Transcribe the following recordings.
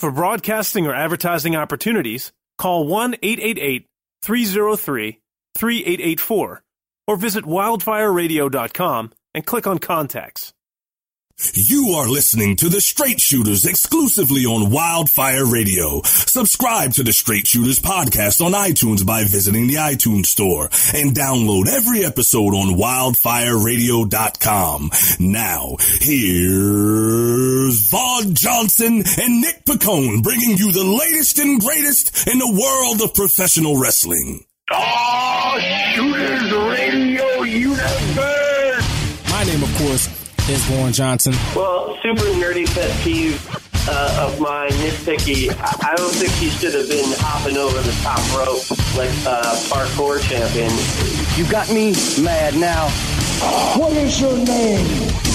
For broadcasting or advertising opportunities, call 1 888 303 3884 or visit wildfireradio.com and click on contacts. You are listening to the Straight Shooters exclusively on Wildfire Radio. Subscribe to the Straight Shooters podcast on iTunes by visiting the iTunes store and download every episode on wildfireradio.com. Now, here's Vaughn Johnson and Nick Piccone bringing you the latest and greatest in the world of professional wrestling. Oh, Shooters Radio Universe! Is Vaughn Johnson. Well, super nerdy pet peeve uh, of mine, nitpicky. I I don't think he should have been hopping over the top rope like uh, parkour champion. You got me mad now. What is your name?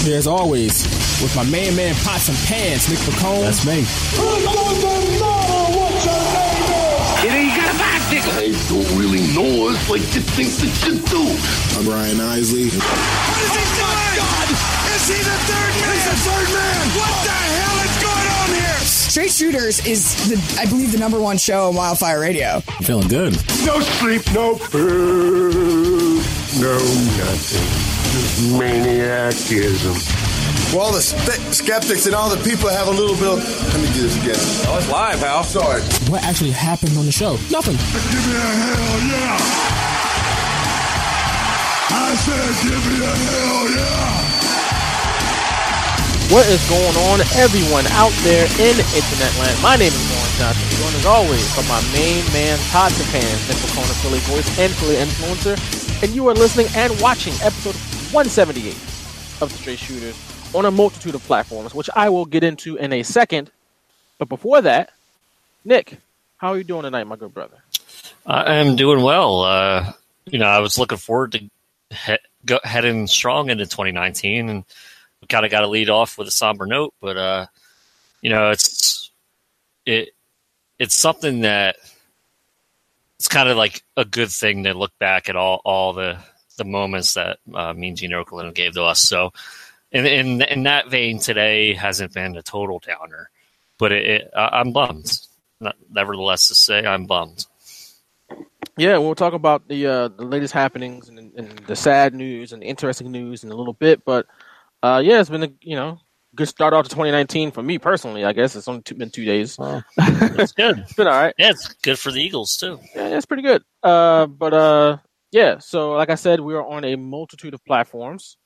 Here, as always, with my main man, Pots and Pants, Nick Piccone. That's me. It doesn't matter what your name is. You know, you got a back tickle. I don't really know us like you think that you do. I'm Ryan Isley. What is he doing? God! Is he the third man? He's the third man! What the hell is going on here? Straight Shooters is, the, I believe, the number one show on Wildfire Radio. I'm feeling good. No sleep, no food, no nothing. Just maniacism. Well, the st- skeptics and all the people have a little bit of. Let me do this again. Oh, it's live, Hal. Sorry. What actually happened on the show? Nothing. Give me a hell yeah! I said, give me a hell yeah! What is going on, everyone out there in internet land? My name is Vaughn Johnson, joined as always by my main man, Todd Japan, Nick Piccone, Philly voice and Philly influencer, and you are listening and watching episode 178 of the Straight Shooters on a multitude of platforms, which I will get into in a second. But before that, Nick, how are you doing tonight, my good brother? I am doing well. Uh, you know, I was looking forward to he- heading strong into 2019, and we kind of got to lead off with a somber note. But uh, you know, it's it it's something that it's kind of like a good thing to look back at all all the the moments that uh, Mean Gene Okerlund gave to us. So, in in in that vein, today hasn't been a total downer, but it, it, I'm bummed. Nevertheless, to say I'm bummed. Yeah, we'll talk about the uh, the latest happenings and, and the sad news and the interesting news in a little bit. But uh, yeah, it's been a you know good start off to 2019 for me personally. I guess it's only two, been two days. That's good. it's been all right. Yeah, it's good for the Eagles too. Yeah, it's pretty good. Uh, but uh, yeah. So like I said, we are on a multitude of platforms.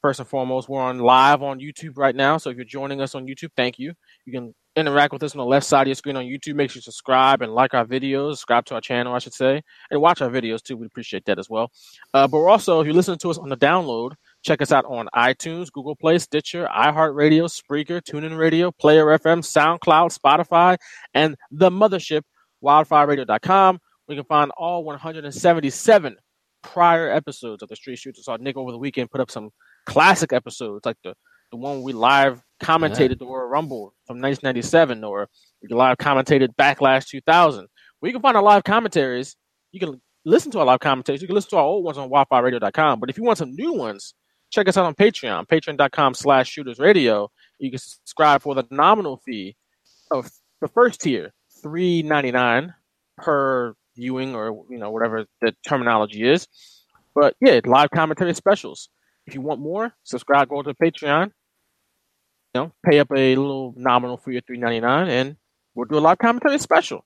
First and foremost, we're on live on YouTube right now. So if you're joining us on YouTube, thank you. You can interact with us on the left side of your screen on YouTube. Make sure you subscribe and like our videos, subscribe to our channel, I should say, and watch our videos too. We appreciate that as well. Uh, but we're also, if you're listening to us on the download, check us out on iTunes, Google Play, Stitcher, iHeartRadio, Spreaker, TuneIn Radio, Player FM, SoundCloud, Spotify, and the mothership, wildfireradio.com. We can find all 177 prior episodes of the Straight Shooters. Saw Nick over the weekend put up some classic episodes, like the, the one we live commentated the Royal Rumble from 1997, or we live commentated Backlash 2000. Where you can find our live commentaries. You can listen to our live commentaries. You can listen to our old ones on wildfireradio.com. But if you want some new ones, check us out on Patreon, patreon.com slash shooters radio. You can subscribe for the nominal fee of the first tier, three ninety nine per viewing or you know whatever the terminology is. But yeah, live commentary specials. If you want more, subscribe, go to Patreon. You know, pay up a little nominal fee of three ninety nine, and we'll do a live commentary special.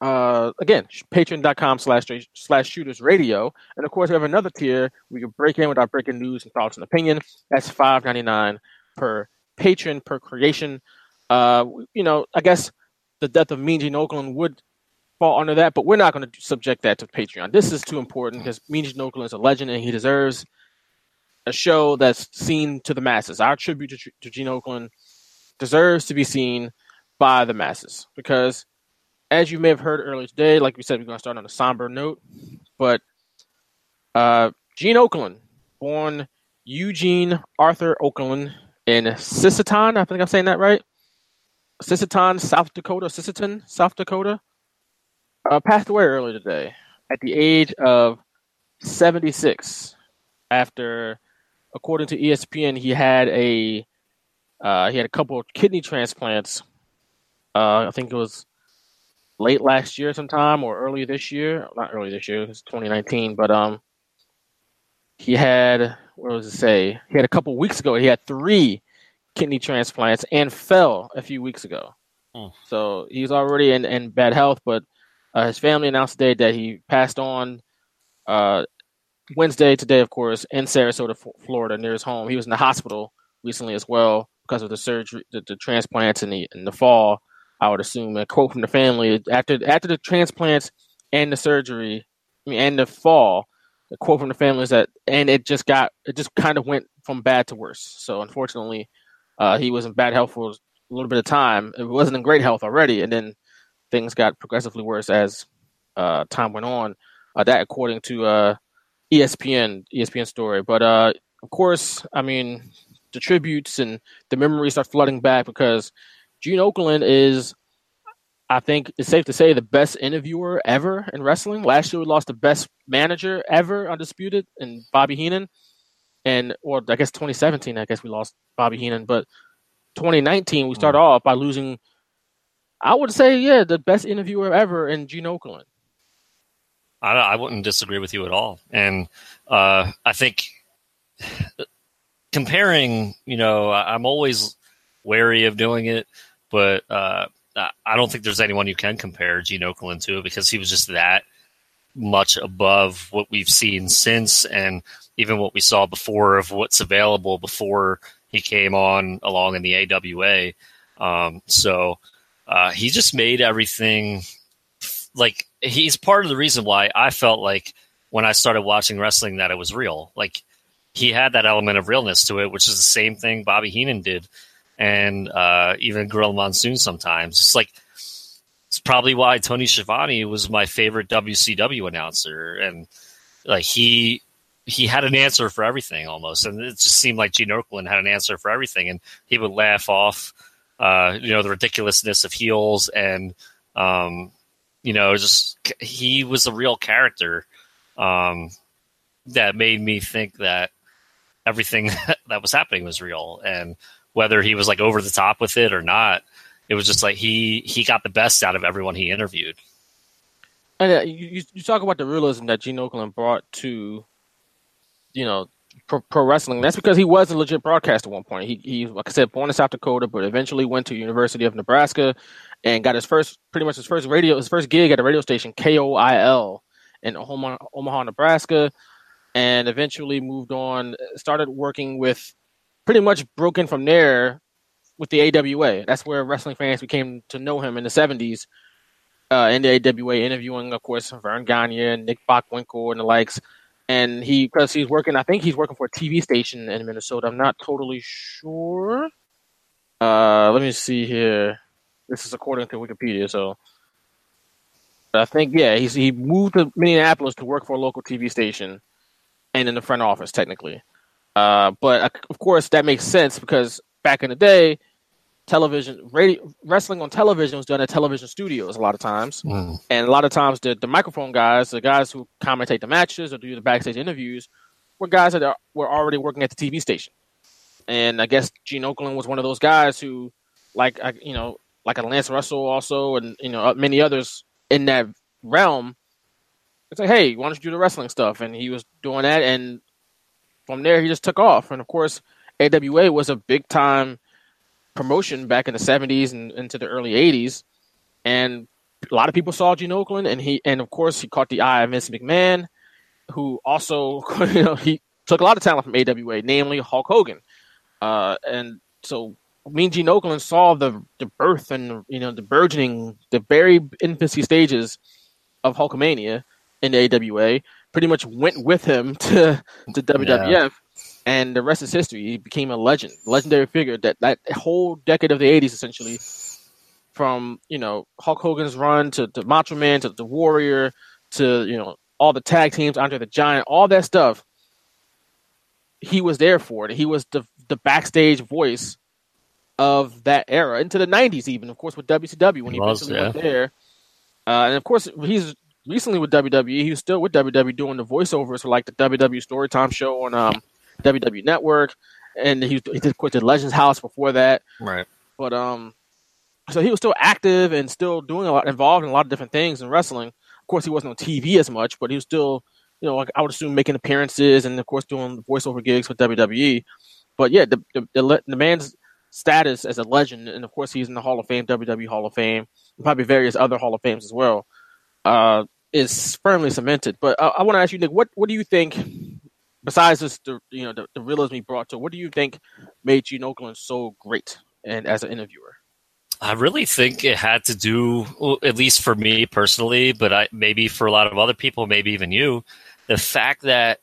Uh, again, patreon.com slash slash shooters radio. And of course, we have another tier. We can break in with our breaking news and thoughts and opinion. That's five ninety nine per patron per creation. Uh, you know, I guess the death of Mean Gene Okerlund would fall under that, but we're not going to subject that to Patreon. This is too important because Mean Gene Okerlund is a legend and he deserves a show that's seen to the masses. Our tribute to, to Gene Okerlund deserves to be seen by the masses because, as you may have heard earlier today, like we said, we're going to start on a somber note, but uh, Gene Okerlund, born Eugene Arthur Okerlund in Sisseton, I think I'm saying that right. Sisseton, South Dakota, Sisseton, South Dakota, uh, passed away earlier today at the age of 76. After, according to ESPN, he had a uh, he had a couple of kidney transplants Uh, I think it was late last year, sometime or early this year. Not early this year. It's 2019, but um, he had what was it say? He had a couple weeks ago. He had three kidney transplants and fell a few weeks ago. Hmm. So he's already in, in bad health, but uh, his family announced today that he passed on uh, Wednesday today, of course, in Sarasota, Florida, near his home. He was in the hospital recently as well because of the surgery, the, the transplants in the in the fall. I would assume a quote from the family after after the transplants and the surgery, and the fall. The quote from the family is that, and it just got, it just kind of went from bad to worse. So unfortunately, uh, he was in bad health for a little bit of time. It wasn't in great health already, and then things got progressively worse as uh, time went on. Uh, that according to uh, ESPN, ESPN story. But uh, of course, I mean, the tributes and the memories are flooding back because Gene Okerlund is, I think it's safe to say, the best interviewer ever in wrestling. Last year, we lost the best manager ever, undisputed, in Bobby Heenan. And, or I guess 2017, I guess we lost Bobby Heenan. But 2019, we started off by losing, I would say, yeah, the best interviewer ever in Gene Okerlund. I, I wouldn't disagree with you at all. And uh, I think comparing, you know, I'm always wary of doing it, but uh, I don't think there's anyone you can compare Gene Okerlund to because he was just that much above what we've seen since and even what we saw before of what's available before he came on along in the AWA. Um, so uh, he just made everything like he's part of the reason why I felt like when I started watching wrestling that it was real. Like he had that element of realness to it, which is the same thing Bobby Heenan did, and uh, even Gorilla Monsoon sometimes. It's like it's probably why Tony Schiavone was my favorite WCW announcer, and like he he had an answer for everything almost, and it just seemed like Gene Okerlund had an answer for everything, and he would laugh off, uh, you know, the ridiculousness of heels and. Um, you know, just he was a real character um, that made me think that everything that was happening was real, and whether he was like over the top with it or not, it was just like he he got the best out of everyone he interviewed. And uh, you you talk about the realism that Gene Okerlund brought to, you know, pro, pro wrestling. That's because he was a legit broadcaster at one point. He he like I said, born in South Dakota, but eventually went to University of Nebraska and got his first, pretty much his first radio, his first gig at a radio station, KOIL, in Omaha, Omaha, Nebraska, and eventually moved on. Started working with, pretty much broken from there with the AWA. That's where wrestling fans became to know him in the '70s. Uh, in the AWA, interviewing, of course, Verne Gagne and Nick Bockwinkel and the likes. And he, because he's working, I think he's working for a TV station in Minnesota. I'm not totally sure. Uh, let me see here. This is according to Wikipedia. So But I think yeah, he's he moved to Minneapolis to work for a local TV station, and in the front office technically. Uh, but uh, of course that makes sense because back in the day, television, radio, wrestling on television was done at television studios a lot of times, mm. and a lot of times the, the microphone guys, the guys who commentate the matches or do the backstage interviews, were guys that are, were already working at the TV station. And I guess Gene Okerlund was one of those guys who, like, you know, like a Lance Russell also, and you know many others in that realm. It's like, hey, why don't you do the wrestling stuff? And he was doing that, and from there he just took off. And of course, AWA was a big time promotion back in the '70s and into the early '80s, and a lot of people saw Gene Okerlund, and he, and of course, he caught the eye of Vince McMahon, who also, you know, he took a lot of talent from AWA, namely Hulk Hogan, uh, and so Mean Gene Okerlund saw the the birth and you know the burgeoning, the very infancy stages of Hulkamania in the AWA. Pretty much went with him to to WWF, yeah. and the rest is history. He became a legend, legendary figure. That that whole decade of the '80s, essentially, from you know Hulk Hogan's run to, the Macho Man to the Warrior to you know all the tag teams, Andre the Giant, all that stuff. He was there for it. He was the the backstage voice of that era into the 90s even of course with WCW when he, he was, eventually yeah. went there uh, and of course he's recently with WWE he was still with WWE doing the voiceovers for like the WWE Storytime show on um, WWE Network and he, he did quit the Legends House before that right but um so he was still active and still doing a lot, involved in a lot of different things in wrestling. Of course, he wasn't on TV as much, but he was still, you know, like I would assume making appearances and of course doing voiceover gigs with WWE. But yeah, the the, the, the man's status as a legend, and of course he's in the Hall of Fame, WWE Hall of Fame, and probably various other Hall of Fames as well, uh, is firmly cemented. But uh, I want to ask you, Nick, what what do you think? Besides this, the you know the, the realism he brought to, what do you think made Gene Okerlund so great and as an interviewer? I really think it had to do, at least for me personally, but I, maybe for a lot of other people, maybe even you, the fact that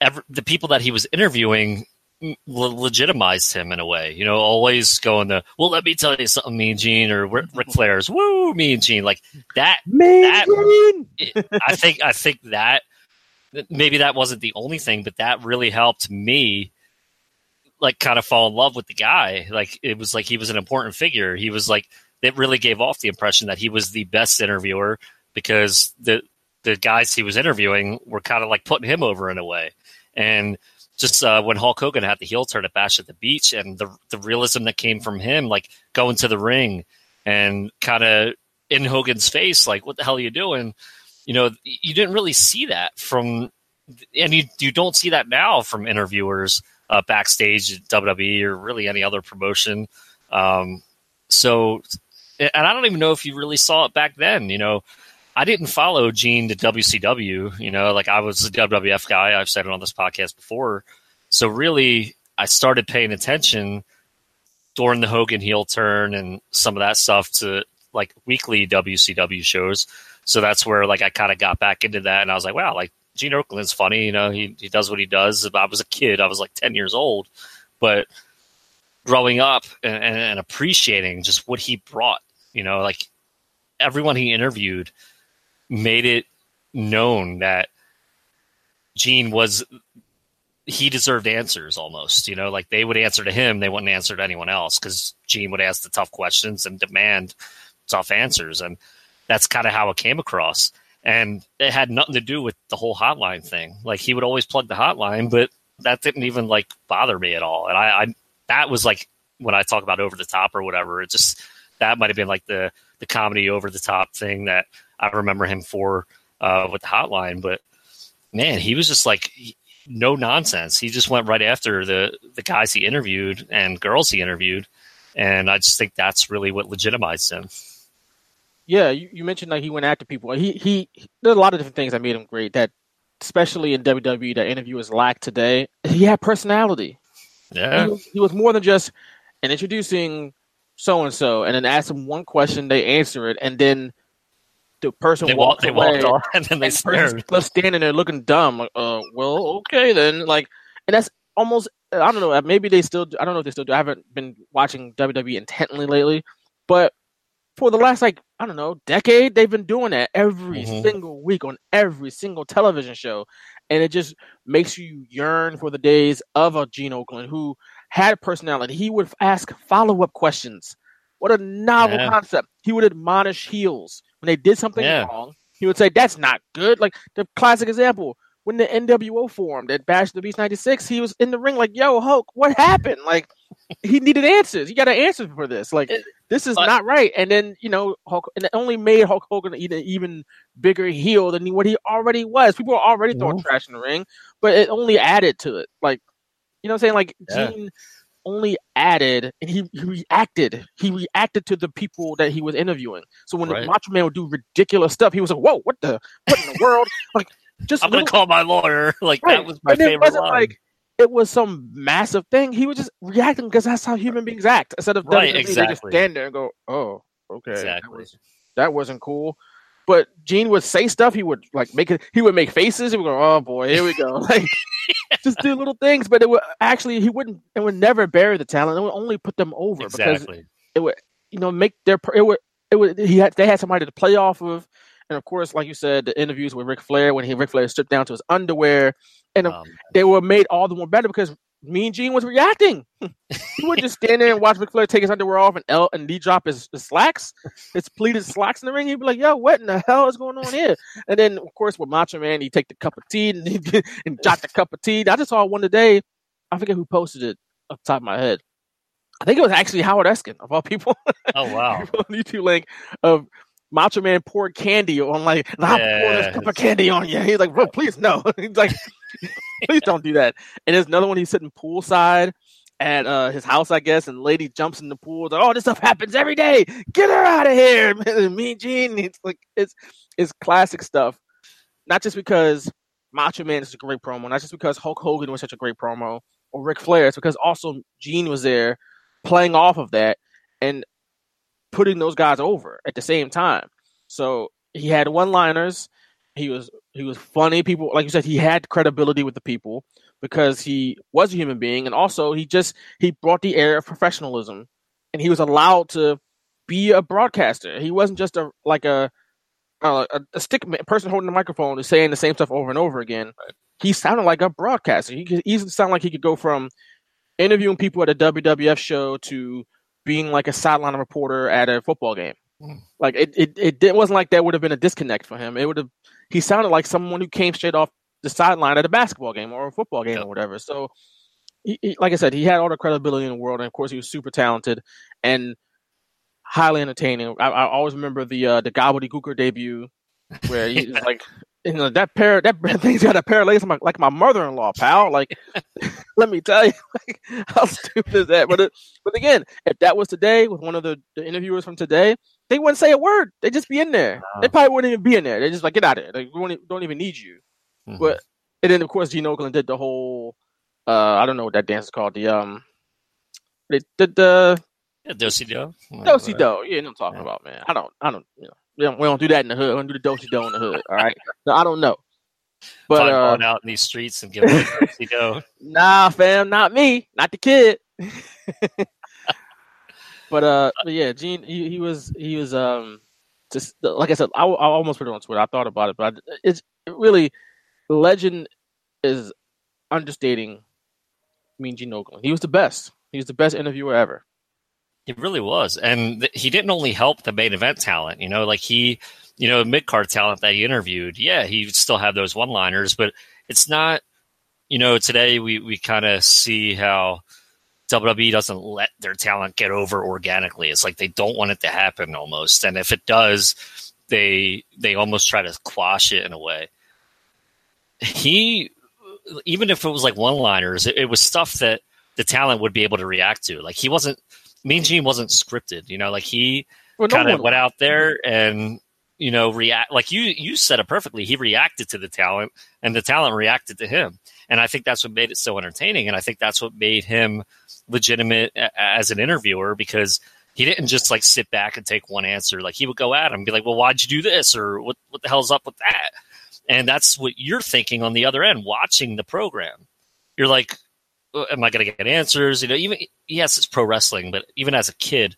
every, the people that he was interviewing legitimized him in a way. You know, always going the well. Let me tell you something, Mean Gene or Ric mm-hmm. Flair's woo, Mean Gene, like that. Mean that, Gene. I think I think that maybe that wasn't the only thing, but that really helped me. Like, kind of fall in love with the guy. Like, it was like he was an important figure. He was like, it really gave off the impression that he was the best interviewer because the the guys he was interviewing were kind of like putting him over in a way. And just uh, when Hulk Hogan had the heel turn at Bash at the Beach and the the realism that came from him, like going to the ring and kind of in Hogan's face, like what the hell are you doing? You know, you didn't really see that from, and you you don't see that now from interviewers uh, backstage at WWE or really any other promotion. Um, so, and I don't even know if you really saw it back then. You know, I didn't follow Gene to WCW. You know, like I was a WWF guy. I've said it on this podcast before. So really, I started paying attention during the Hogan heel turn and some of that stuff to like weekly WCW shows. So that's where like I kind of got back into that, and I was like, wow, like Gene Okerlund's funny. You know, he he does what he does. I was a kid. I was like ten years old, but growing up and, and, and appreciating just what he brought. You know, like everyone he interviewed made it known that Gene was he deserved answers almost. You know, like they would answer to him, they wouldn't answer to anyone else because Gene would ask the tough questions and demand tough answers, and that's kind of how it came across. And it had nothing to do with the whole hotline thing. Like he would always plug the hotline, but that didn't even like bother me at all. And I, I that was like when I talk about over the top or whatever. It just that might have been like the the comedy over the top thing that I remember him for uh, with the hotline. But man, he was just like no nonsense. He just went right after the the guys he interviewed and girls he interviewed, and I just think that's really what legitimized him. Yeah, you, you mentioned like he went after people. He he. There's a lot of different things that made him great. That especially in WWE, that interviewers lack today. He had personality. Yeah, he was, he was more than just an introducing so and so, and then ask them one question, they answer it, and then the person they walked walk, away, they walked off, and then they and the stared. person's standing there looking dumb. Like, uh, well, okay then. Like, and that's almost. I don't know. Maybe they still. I don't know if they still do. I haven't been watching WWE intently lately, but for the last like I don't know decade, they've been doing that every Mhm. single week on every single television show, and it just makes you yearn for the days of a Gene Okerlund who had personality. He would ask follow up questions. What a novel Yeah. concept! He would admonish heels when they did something Yeah. wrong. He would say, "That's not good." Like the classic example when the NWO formed at Bash the Beach '96, he was in the ring like, "Yo, Hulk, what happened?" Like he needed answers. He got an answer for this. Like this is not right. And then you know, Hulk, and it only made Hulk Hogan an even bigger heel than what he already was. People were already throwing trash in the ring, but it only added to it. Like you know, what I'm saying like Yeah. Gene only added, and he, he reacted. He reacted to the people that he was interviewing. So when Right. the Macho Man would do ridiculous stuff, he was like, "Whoa, what the what in the world?" Like just I'm gonna call my lawyer. Like Right. that was my and it favorite wasn't line. like it was some massive thing. He was just reacting because that's how human beings act. Instead of Right, WWE, they just stand there and go, "Oh, okay, that, was, that wasn't cool." But Gene would say stuff. He would like make it. He would make faces. He would go, "Oh boy, here we go." Like just do little things. But it would actually he wouldn't. It would never bury the talent. It would only put them over because it would you know make their it would it would he had they had somebody to play off of and of course like you said the interviews with Ric Flair when he Ric Flair stripped down to his underwear and Um, they were made all the more better because Mean Gene was reacting. he would just stand there and watch Ric Flair take his underwear off and L and knee drop his, his slacks, his pleated slacks in the ring. He'd be like, "Yo, what in the hell is going on here?" And then of course with Macho Man, he'd take the cup of tea and, he'd- and jot the cup of tea. I just saw one today. I forget who posted it off the top of my head. I think it was actually Howard Eskin of all people. Oh wow! YouTube link of Macho Man poured candy on like, I'll yeah. pour this cup of candy on you. He's like, bro, please no. He's like, please don't do that. And there's another one. He's sitting poolside at uh, his house, I guess, and lady jumps in the pool. Like, oh, this stuff happens every day. Get her out of here, mean Gene. It's like it's it's classic stuff. Not just because Macho Man is a great promo, not just because Hulk Hogan was such a great promo, or Ric Flair. It's because also Gene was there playing off of that and putting those guys over at the same time. So he had one liners. He was he was funny. People like you said, he had credibility with the people because he was a human being, and also he just he brought the air of professionalism, and he was allowed to be a broadcaster. He wasn't just a like a a, a stick man, person holding the microphone and saying the same stuff over and over again. He sounded like a broadcaster. He could easily sound like he could go from interviewing people at a WWF show to being like a sideline reporter at a football game. Mm. Like it, it, it wasn't like that would have been a disconnect for him. It would have. He sounded like someone who came straight off the sideline at a basketball game or a football game or whatever. So, he, he, like I said, he had all the credibility in the world, and of course, he was super talented and highly entertaining. I, I always remember the uh, the Gobbledygooker debut where he's like you know that pair that thing's got a pair of legs like, like my mother-in-law pal like let me tell you like, how stupid is that but it, but again if that was today with one of the, the interviewers from today they wouldn't say a word they just be in there they probably wouldn't even be in there they just like get out of there we don't, don't even need you mm-hmm. but and then of course Gene Okerlund did the whole uh I don't know what that dance is called the um they did the yeah, Dosey Do. Dosey Do. Yeah, you know I'm talking yeah. about, man. I don't, I don't, you know, we don't, we don't do that in the hood. We don't do the dosey do in the hood. All right. No, I don't know. But uh, out in these streets and give them dosey do. Nah, fam, not me, not the kid. but uh, but yeah, Gene, he, he was he was um just like I said, I, I almost put it on Twitter. I thought about it, but I, it's really legend is understating Mean Gene Okerlund. He was the best. He was the best interviewer ever. He really was, and th- he didn't only help the main event talent. You know, like he, you know, mid card talent that he interviewed. Yeah, he still had those one liners, but it's not. You know, today we we kind of see how WWE doesn't let their talent get over organically. It's like they don't want it to happen almost, and if it does, they they almost try to quash it in a way. He, even if it was like one liners, it, it was stuff that the talent would be able to react to. Like he wasn't Mean Gene wasn't scripted. You know, like he well, no kind of went out there and you know react like you you said it perfectly. He reacted to the talent, and the talent reacted to him. And I think that's what made it so entertaining. And I think that's what made him legitimate as an interviewer because he didn't just like sit back and take one answer. Like he would go at him and be like, "Well, why'd you do this?" or "What what the hell's up with that?" And that's what you're thinking on the other end, watching the program. You're like, am I going to get answers? You know, even yes, it's pro wrestling, but even as a kid,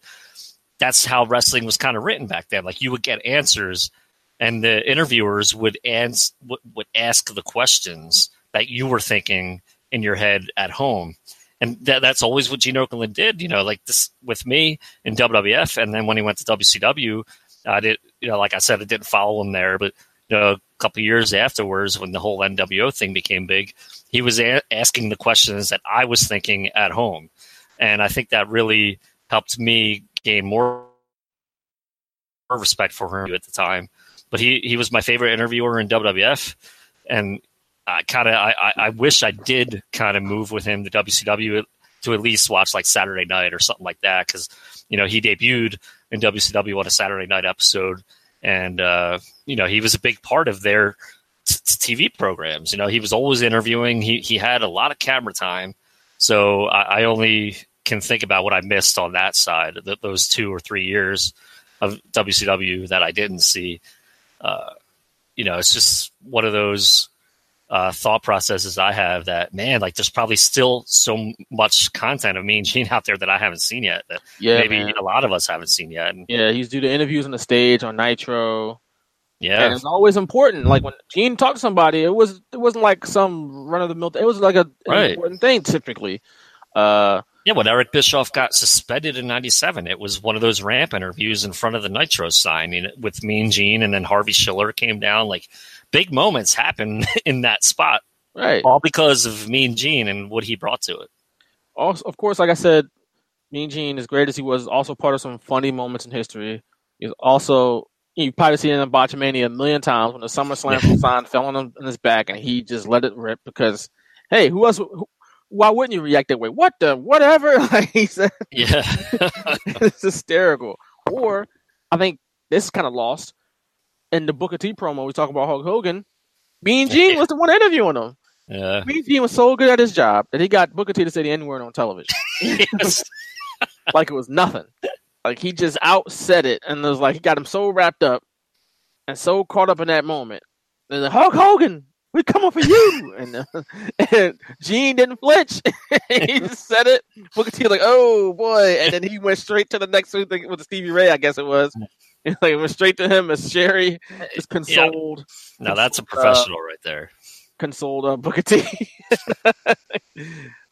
that's how wrestling was kind of written back then. Like you would get answers, and the interviewers would ans- would ask the questions that you were thinking in your head at home. And that, that's always what Gene Okerlund did, you know, like this with me in WWF. And then when he went to WCW, I did, you know, like I said, I didn't follow him there, but, you know, a couple years afterwards when the whole NWO thing became big, he was a- asking the questions that I was thinking at home, and I think that really helped me gain more respect for him at the time. But he he was my favorite interviewer in WWF, and I kind of I, I wish I did kind of move with him to WCW to at least watch like Saturday Night or something like that because you know he debuted in WCW on a Saturday Night episode, and uh, you know he was a big part of their TV programs. You know, he was always interviewing. He he had a lot of camera time, so I, I only can think about what I missed on that side. Th- those two or three years of WCW that I didn't see. Uh, you know, it's just one of those uh, thought processes I have that man, like there's probably still so much content of me and Gene out there that I haven't seen yet. That yeah, maybe man. a lot of us haven't seen yet. And, yeah, he's due to interviews on the stage on Nitro. Yeah, and it's always important. Like when Gene talked to somebody, it was it wasn't like some run of the mill. It was like a right. important thing typically. Uh, yeah, when Eric Bischoff got suspended in '97, it was one of those ramp interviews in front of the Nitro sign you know, with Mean Gene, and then Harvey Schiller came down. Like big moments happen in that spot, right? All because of Mean Gene and what he brought to it. Also, of course, like I said, Mean Gene, as great as he was, also part of some funny moments in history. He's also you've probably seen it in Botchamania a million times when the SummerSlam sign fell on him in his back and he just let it rip because hey, who else? Who, why wouldn't you react that way? What the whatever? Like he said, Yeah. it's hysterical. Or I think this is kind of lost in the Booker T promo. We talk about Hulk Hogan. Mean Gene was the one interviewing him. yeah. Mean Gene was so good at his job that he got Booker T to say the N word on television, like it was nothing. Like he just outsaid it, and it was like he got him so wrapped up and so caught up in that moment. And then Hulk Hogan, we're coming for you, and, uh, and Gene didn't flinch. he just said it. Booker T was like, oh boy, and then he went straight to the next thing with Stevie Ray, I guess it was. Like it went straight to him as Sherri is consoled. Now that's a professional right there. consoled uh, Booker T. that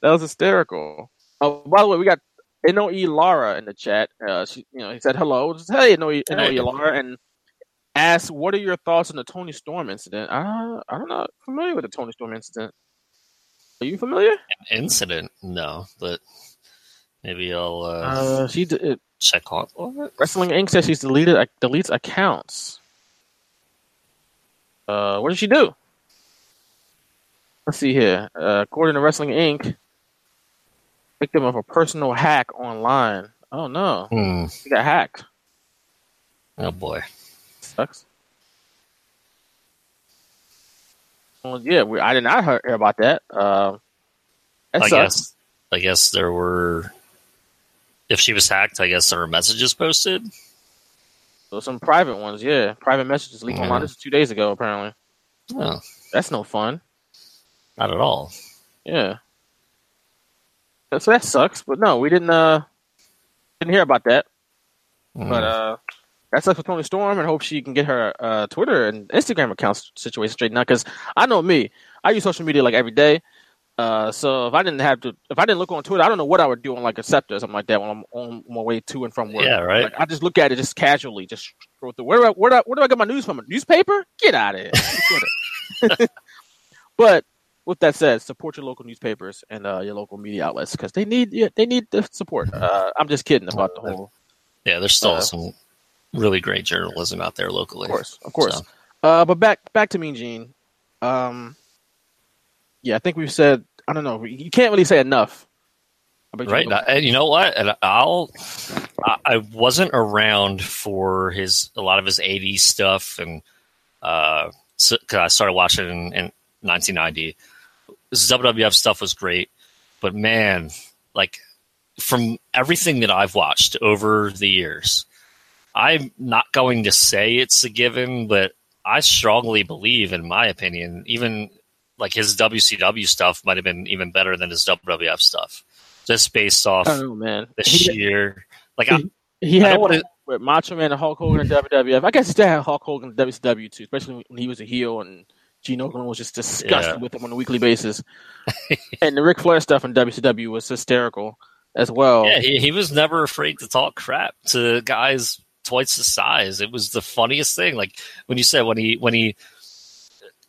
was hysterical. Oh, by the way, we got Noe Lara in the chat. Uh, she, you know, he said hello. Just, hey, Noe, Noe Hey. Lara, and asked, "What are your thoughts on the Toni Storm incident?" Uh, I'm not familiar with the Toni Storm incident. Are you familiar? Incident? No, but maybe I'll uh, Uh, she d- it, check. What? Wrestling Inc. says she's deleted uh, deletes accounts. Uh, what did she do? Let's see here. Uh, according to Wrestling Inc., victim of a personal hack online. Oh no, Hmm. she got hacked. Oh boy. Sucks. Well, yeah, we, I did not hear, about that. Um, that I sucks. guess. I guess there were. If she was hacked, I guess were messages posted. So some private ones, yeah, private messages leaked Yeah. online. This is two days ago, apparently. Oh, That's no fun. not at all. Yeah. So that sucks, but no, we didn't uh didn't hear about that. Hmm. But uh that sucks for Toni Storm and hope she can get her uh Twitter and Instagram accounts situation straightened out because I know me. I use social media like every day. Uh so if I didn't have to if I didn't look on Twitter, I don't know what I would do on like a SEPTA or something like that when I'm on my way to and from work. Yeah, right. Like, I just look at it just casually, just scroll through. Where do I where do I, where do I get my news from? A newspaper? Get out of here. But with that said, support your local newspapers and uh, your local media outlets because they need they need the support. Uh, I'm just kidding about the whole. Yeah, there's still Uh, some really great journalism out there locally. Of course, of course. So, Uh, but back back to Mean Gene. Um, yeah, I think we've said. I don't know. You can't really say enough. right. And you know what? And I'll. I, I wasn't around for his a lot of his '80s stuff, and uh, so, cause I started watching in, in 1990. His WWF stuff was great, but man, like from everything that I've watched over the years, I'm not going to say it's a given, but I strongly believe, in my opinion, even like his WCW stuff might have been even better than his WWF stuff, just based off I man. the He- sheer. Like I, He I had don't one wanna- with Macho Man and Hulk Hogan in WWF. I guess he still had Hulk Hogan in WCW too, especially when he was a heel and Gene Okerlund was just disgusted Yeah. with him on a weekly basis. and the Ric Flair stuff in WCW was hysterical as well. Yeah, he, he was never afraid to talk crap to guys twice his size. It was the funniest thing. Like when you said when he when he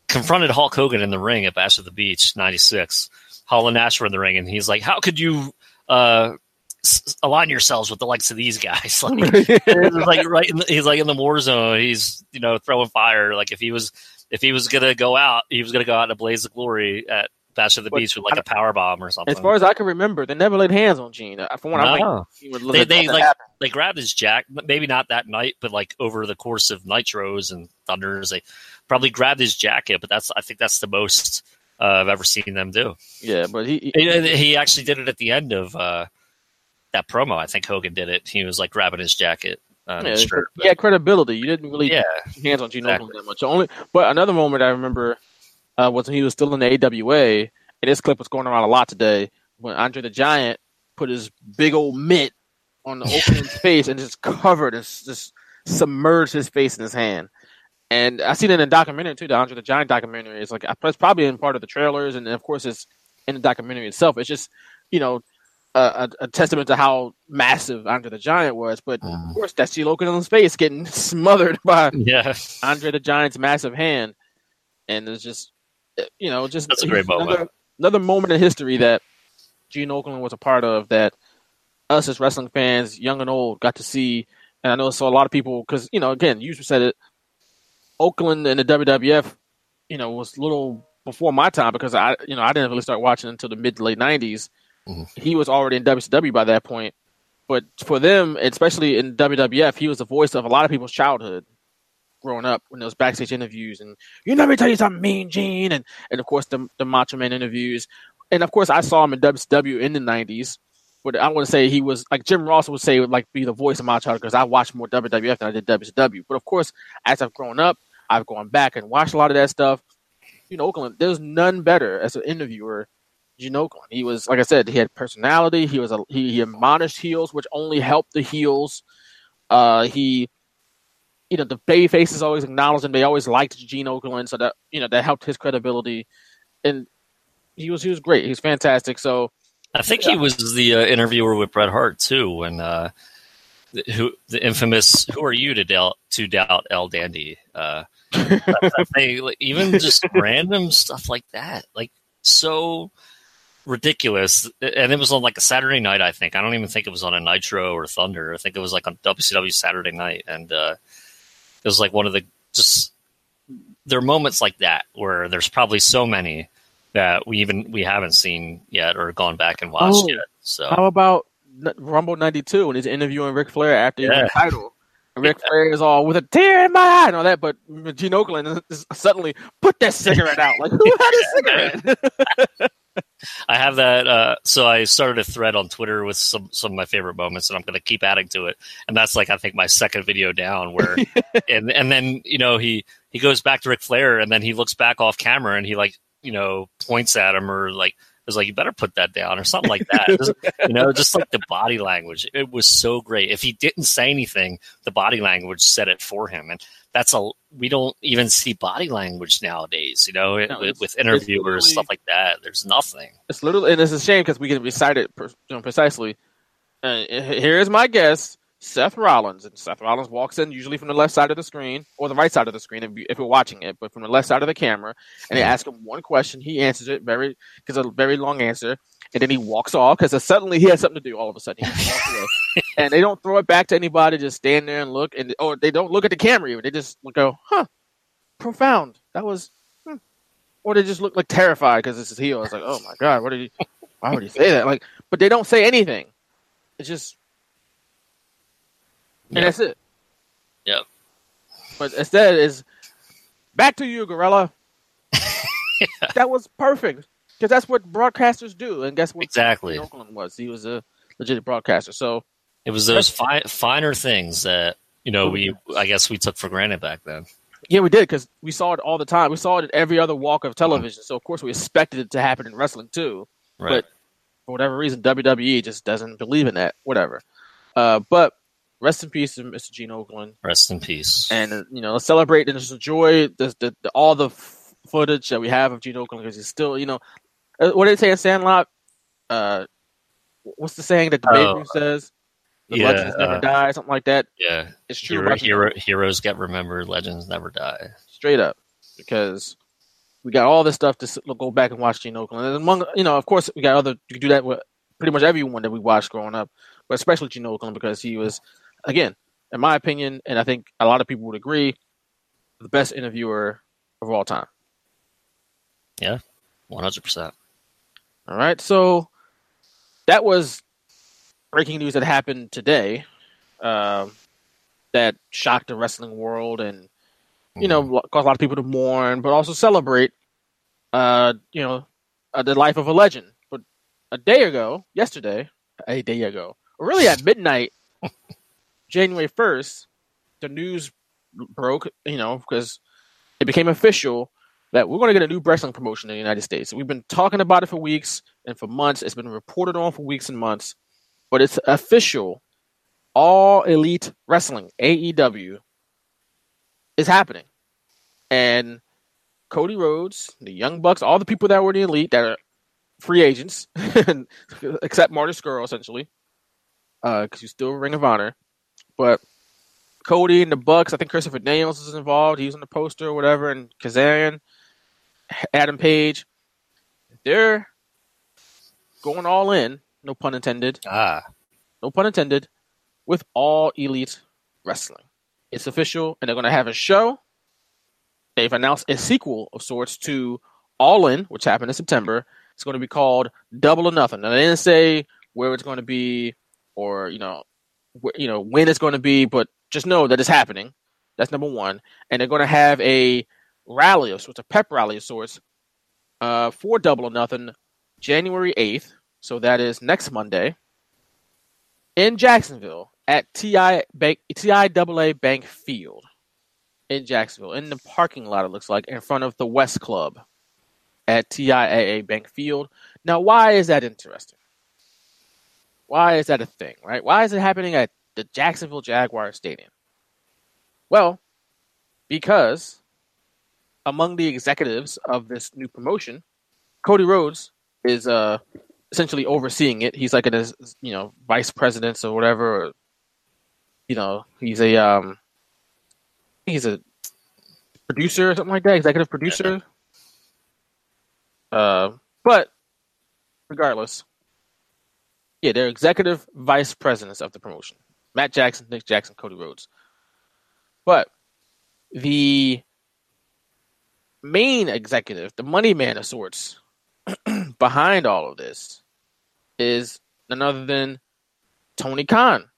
confronted Hulk Hogan in the ring at Bash of the Beach '96, Hall and Nash were in the ring, and he's like, "How could you uh, s- align yourselves with the likes of these guys?" Like, like right, in the, he's like in the war zone. He's you know throwing fire. Like if he was if he was gonna go out, he was gonna go out in a blaze of glory at Bash of the Beach with like a power bomb or something. As far as I can remember, they never laid hands on Gene. Uh, From what I No. think, he would they they like happen. they grabbed his jack maybe not that night but like over the course of nitros and thunders they probably grabbed his jacket but that's i think that's the most uh, i've ever seen them do Yeah, but he, he, he actually did it at the end of uh, that promo i think hogan did it he was like grabbing his jacket uh, Yeah, shirt he had credibility. You didn't really Yeah, hands on Gene exactly. That much. Only, but another moment I remember uh, was when he was still in the AWA, and this clip was going around a lot today when Andre the Giant put his big old mitt on the Okerlund's face and just covered and just submerged his face in his hand. And I seen it in a documentary too, the Andre the Giant documentary. It's like it's probably in part of the trailers, and of course it's in the documentary itself. It's just you know a, a, a testament to how massive Andre the Giant was. But of course, that's Steve Okerlund's face getting smothered by yeah Andre the Giant's massive hand, and it's just uh, you know just That's a great another, moment. Another moment in history that Gene Okerlund was a part of that us as wrestling fans, young and old, got to see. And I know so a lot of people because you know again, you said it. Okerlund and the WWF, you know, was a little before my time because I, you know, I didn't really start watching until the mid to late '90s. Mm-hmm. He was already in WCW by that point, but for them, especially in WWF, he was the voice of a lot of people's childhood growing up when those backstage interviews and you let me tell you something, Mean Gene, and and of course the the Macho Man interviews, and of course I saw him in WCW in the '90s. But I want to say he was like Jim Ross would say would like be the voice of my childhood because I watched more WWF than I did WCW. But of course, as I've grown up, I've gone back and watched a lot of that stuff. You know, Okerlund, there's none better as an interviewer Gene Okerlund. He was, like I said, he had personality. He was a he, he admonished heels, which only helped the heels. Uh, he, you know, the baby faces always acknowledged him. They always liked Gene Okerlund, so that you know that helped his credibility. And he was he was great. He was fantastic. So I think yeah. he was the uh, interviewer with Bret Hart too, when uh, the, who the infamous "Who are you to doubt to doubt El Dandy?" Uh, they, like, even just random stuff like that, like so ridiculous. And it was on like a Saturday night, I think. I don't even think it was on a Nitro or Thunder. I think it was like on WCW Saturday night. And uh, it was like one of the just there are moments like that where there's probably so many that we even we haven't seen yet or gone back and watched oh, yet. So how about Rumble '92 when he's interviewing Ric Flair after he yeah. the title? Ric yeah. Flair is all with a tear in my eye and all that, but Gene Okerlund suddenly put that cigarette out. Like who had a cigarette? I have that. Uh, so I started a thread on Twitter with some some of my favorite moments, and I'm going to keep adding to it. And that's like I think my second video down. Where and and then you know he he goes back to Ric Flair, and then he looks back off camera, and he like you know points at him or like was like, you better put that down or something like that. Just, you know, just like the body language. It was so great. If he didn't say anything, the body language said it for him. And that's a, we don't even see body language nowadays, you know, no, with, with, interviewers, stuff like that. There's nothing. It's literally, and it's a shame because we can recite it you know, precisely. Uh, here's my guess. Seth Rollins, and Seth Rollins walks in usually from the left side of the screen or the right side of the screen if, if we're watching it, but from the left side of the camera. And they ask him one question, he answers it very because a very long answer, and then he walks off because suddenly he has something to do. All of a sudden, and they don't throw it back to anybody. Just stand there and look, and or they don't look at the camera even. They just go, "Huh, profound." That was, hmm. or they just look like terrified because it's his heel. It's like, "Oh my god, what did he? Why would he say that?" Like, but they don't say anything. It's just and yep. that's it. Yep. But instead is back to you, Gorilla. yeah. That was perfect because that's what broadcasters do, and guess what? Exactly. Okerlund was he was a legit broadcaster. So it was those fi- finer things that you know we I guess we took for granted back then. Yeah, we did because we saw it all the time. We saw it at every other walk of television. So of course we expected it to happen in wrestling too. Right. But for whatever reason, WWE just doesn't believe in that. Whatever. Uh, but rest in peace, Mr. Gene Okerlund. Rest in peace. And uh, you know, let's celebrate and just enjoy the, the, the, all the f- footage that we have of Gene Okerlund because he's still, you know, uh, what did they say in Sandlot? Uh, what's the saying that the oh, says? The yeah, legends never uh, die, something like that. Yeah, it's true. Hero, hero, heroes get remembered, legends never die. Straight up, because we got all this stuff to go back and watch Gene Okerlund. And among, you know, of course, we got other. You can do that with pretty much everyone that we watched growing up, but especially Gene Okerlund because he was again, in my opinion, and I think a lot of people would agree, the best interviewer of all time. Yeah, one hundred percent. All right, so that was breaking news that happened today, uh, that shocked the wrestling world, and you know, mm-hmm. caused a lot of people to mourn, but also celebrate, uh, you know, uh, the life of a legend. But a day ago, yesterday, a day ago, really at midnight January 1st, the news broke, you know, because it became official that we're going to get a new wrestling promotion in the United States. We've been talking about it for weeks and for months. It's been reported on for weeks and months, but it's official. All Elite Wrestling, AEW, is happening. And Cody Rhodes, the Young Bucks, all the people that were the Elite that are free agents, except Marty Scurll, essentially, because uh, he's still Ring of Honor. But Cody and the Bucks, I think Christopher Daniels is involved. He's on the poster or whatever, and Kazarian, Adam Page. They're going all in, no pun intended. Ah. no pun intended, with All Elite Wrestling. It's official, and they're going to have a show. They've announced a sequel of sorts to All In, which happened in September. It's going to be called Double or Nothing. Now, they didn't say where it's going to be or, you know, you know when it's going to be, but just know that it's happening. That's number one. And they're going to have a rally of sorts, a pep rally of sorts, uh, for Double or Nothing, January 8th. So that is next Monday in Jacksonville at TI Bank, TIAA Bank Field in Jacksonville, in the parking lot, it looks like, in front of the West Club at TIAA Bank Field. Now, why is that interesting? Why is that a thing, right? Why is it happening at the Jacksonville Jaguar Stadium? Well, because among the executives of this new promotion, Cody Rhodes is uh, essentially overseeing it. He's like a you know vice president or whatever. Or, you know, he's a um, he's a producer or something like that, executive producer. Uh, but regardless, yeah, they're executive vice presidents of the promotion. Matt Jackson, Nick Jackson, Cody Rhodes. But the main executive, the money man of sorts, behind all of this is none other than Tony Khan.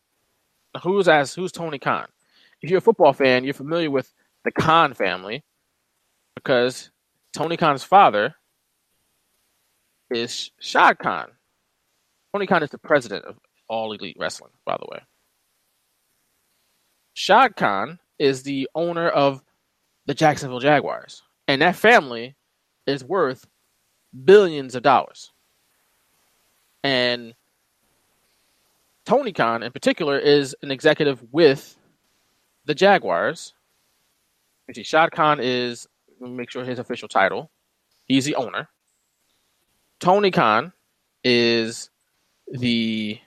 Who's as who's Tony Khan? If you're a football fan, you're familiar with the Khan family because Tony Khan's father is Shad Khan. Tony Khan is the president of All Elite Wrestling, by the way. Shad Khan is the owner of the Jacksonville Jaguars, and that family is worth billions of dollars. And Tony Khan, in particular, is an executive with the Jaguars. See, Shad Khan is, make sure his official title. He's the owner. Tony Khan is the,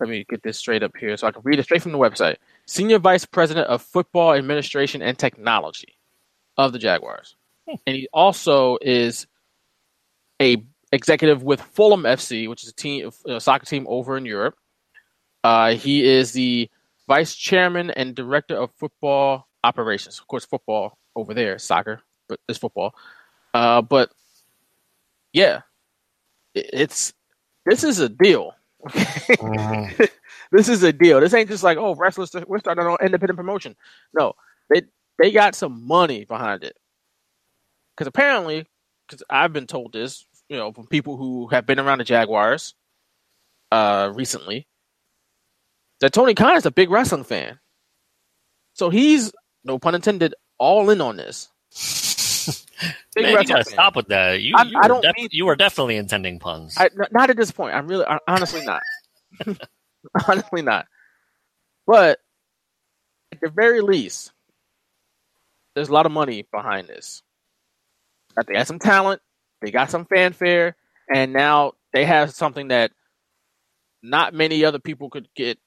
let me get this straight up here so I can read it straight from the website. Senior Vice President of Football Administration and Technology of the Jaguars. And he also is a executive with Fulham FC, which is a team, a soccer team over in Europe. Uh, he is the vice chairman and director of football operations. Of course, football over there, soccer, but it's football. Uh, but yeah, it's this is a deal. Mm-hmm. this is a deal. This ain't just like oh wrestlers. We're starting an independent promotion. No, they they got some money behind it. Because apparently, because I've been told this, you know, from people who have been around the Jaguars uh, recently, that Tony Khan is a big wrestling fan. So he's, no pun intended, all in on this. Big Man, you gotta fan. stop with that. You, I, you, I don't def- mean, you were definitely intending puns. I, not at this point. I'm really, honestly not. honestly not. But at the very least, there's a lot of money behind this. They got some talent, they got some fanfare, and now they have something that not many other people could get,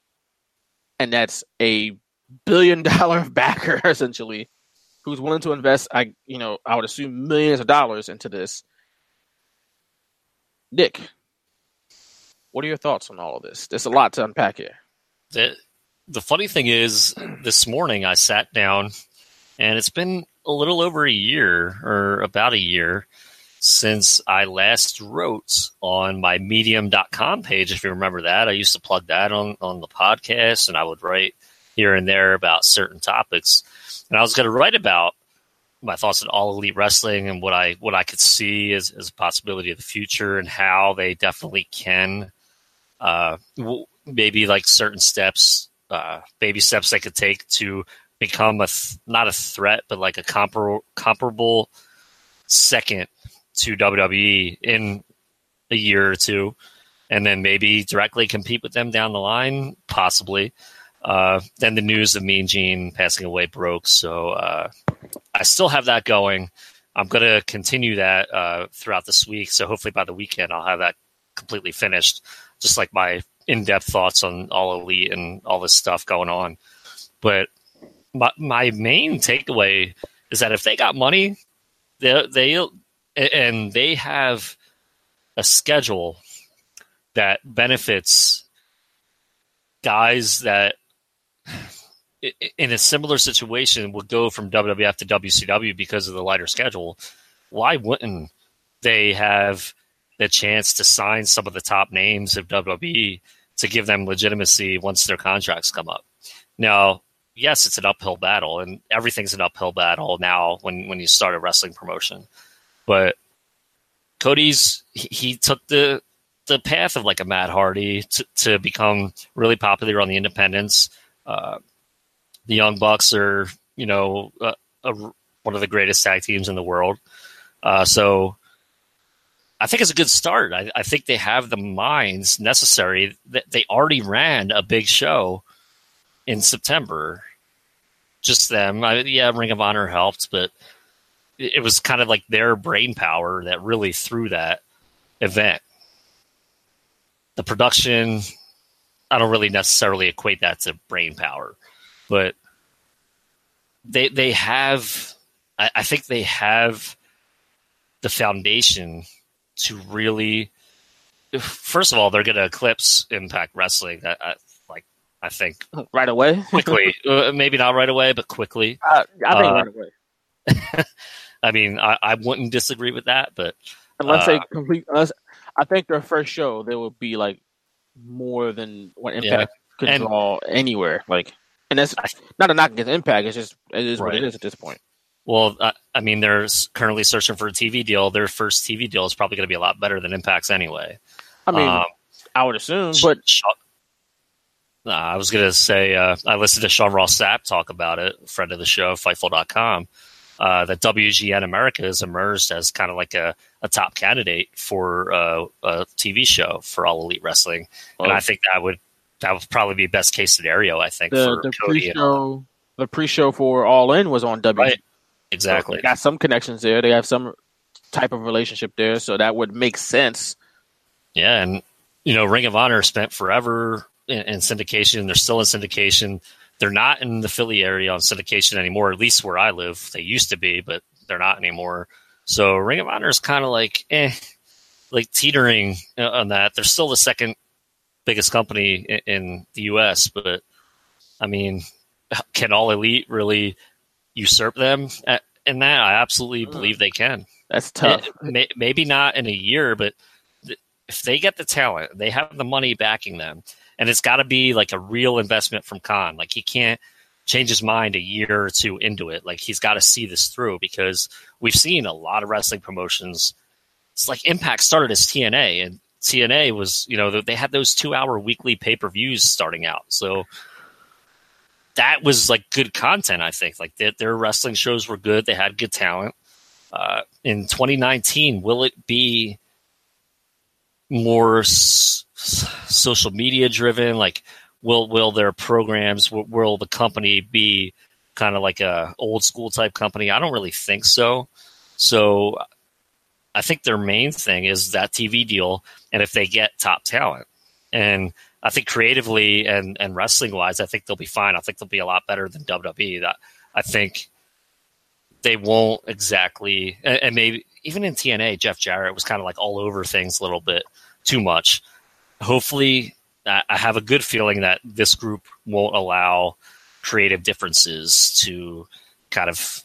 and that's a billion dollar backer essentially, who's willing to invest. I you know I would assume millions of dollars into this. Nick, what are your thoughts on all of this? There's a lot to unpack here. The the funny thing is, this morning I sat down, and it's been a little over a year or about a year since I last wrote on my medium.com page. If you remember that, I used to plug that on, on the podcast and I would write here and there about certain topics. And I was going to write about my thoughts on all elite wrestling and what I, what I could see as, as a possibility of the future and how they definitely can, uh, maybe like certain steps, uh, baby steps they could take to become a, th- not a threat, but like a compar- comparable second to WWE in a year or two, and then maybe directly compete with them down the line, possibly. Uh, then the news of Mean Gene passing away broke, so uh, I still have that going. I'm going to continue that uh, throughout this week, so hopefully by the weekend I'll have that completely finished, just like my in-depth thoughts on all elite and all this stuff going on. But my, my main takeaway is that if they got money, they they and they have a schedule that benefits guys that in a similar situation would go from WWF to WCW because of the lighter schedule. Why wouldn't they have the chance to sign some of the top names of WWE to give them legitimacy once their contracts come up? Now, yes, it's an uphill battle, and everything's an uphill battle now when when you start a wrestling promotion. But Cody's he, took the the path of like a Matt Hardy to, to become really popular on the independents. Uh, the Young Bucks are, you know, a, a, one of the greatest tag teams in the world. Uh, so I think it's a good start. I, I, think they have the minds necessary. That they already ran a big show in September. Just them. I, yeah, Ring of Honor helped, but it was kind of like their brain power that really threw that event. The production, I don't really necessarily equate that to brain power but they they have I, I think they have the foundation to really first of all they're going to eclipse impact wrestling I, I, like i think right away? quickly. Uh, maybe not right away but quickly. Uh, i think uh, right away. I mean I, I wouldn't disagree with that but unless they uh, complete unless i think their first show they will be like more than what impact yeah. could and, draw anywhere like and that's not a knock against Impact. It's just it is right. what it is at this point. Well, uh, I mean, they're currently searching for a TV deal. Their first TV deal is probably going to be a lot better than Impact's anyway. I mean, um, I would assume, but uh, I was going to say uh, I listened to Sean Ross Sapp talk about it, friend of the show, Fightful.com, uh, that WGN America has emerged as kind of like a, a top candidate for uh, a TV show for All Elite Wrestling, well, and I think that would that would probably be best case scenario. I think the, the pre-show, the pre-show for All In was on WGN. Right. Exactly, so they got some connections there. They have some type of relationship there, so that would make sense. Yeah, and you know, Ring of Honor spent forever in, in syndication. They're still in syndication. They're not in the Philly area on syndication anymore. At least where I live, they used to be, but they're not anymore. So Ring of Honor is kind of like, eh, like teetering on that. They're still the second biggest company in, in the U.S. But I mean, can All Elite really usurp them at, in that? I absolutely believe they can. That's tough. It, may, maybe not in a year, but th- if they get the talent, they have the money backing them, and it's got to be like a real investment from Khan. Like he can't change his mind a year or two into it. Like he's got to see this through because we've seen a lot of wrestling promotions. It's like Impact started as TNA, and TNA was, you know, they had those two hour weekly pay per views starting out. So that was like good content, I think. Like their, their wrestling shows were good. They had good talent. Uh, in 2019, will it be more social media driven? Like, will will their programs will, will the company be kind of like a old school type company? I don't really think so. So I think their main thing is that TV deal, and if they get top talent, and I think creatively and and wrestling wise, I think they'll be fine. I think they'll be a lot better than WWE. That I think they won't exactly, and, and maybe even in TNA, Jeff Jarrett was kind of like all over things a little bit too much. Hopefully, I have a good feeling that this group won't allow creative differences to kind of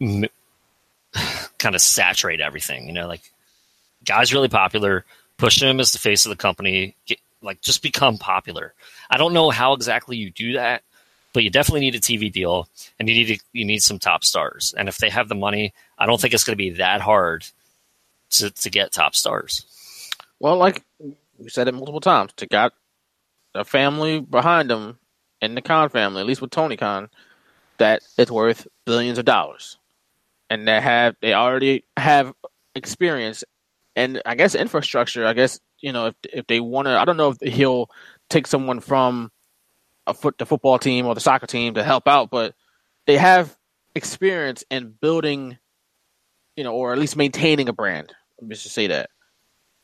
kind of saturate everything. You know, like guys really popular, push him as the face of the company, get, like just become popular. I don't know how exactly you do that, but you definitely need a TV deal and you need to, you need some top stars. And if they have the money, I don't think it's going to be that hard to to get top stars. Well, like we said it multiple times, to got a family behind them in the Khan family, at least with Tony Khan, that it's worth billions of dollars and that have they already have experience and I guess infrastructure. I guess you know if if they want to, I don't know if he'll take someone from a foot the football team or the soccer team to help out, but they have experience in building, you know, or at least maintaining a brand. Let me just say that.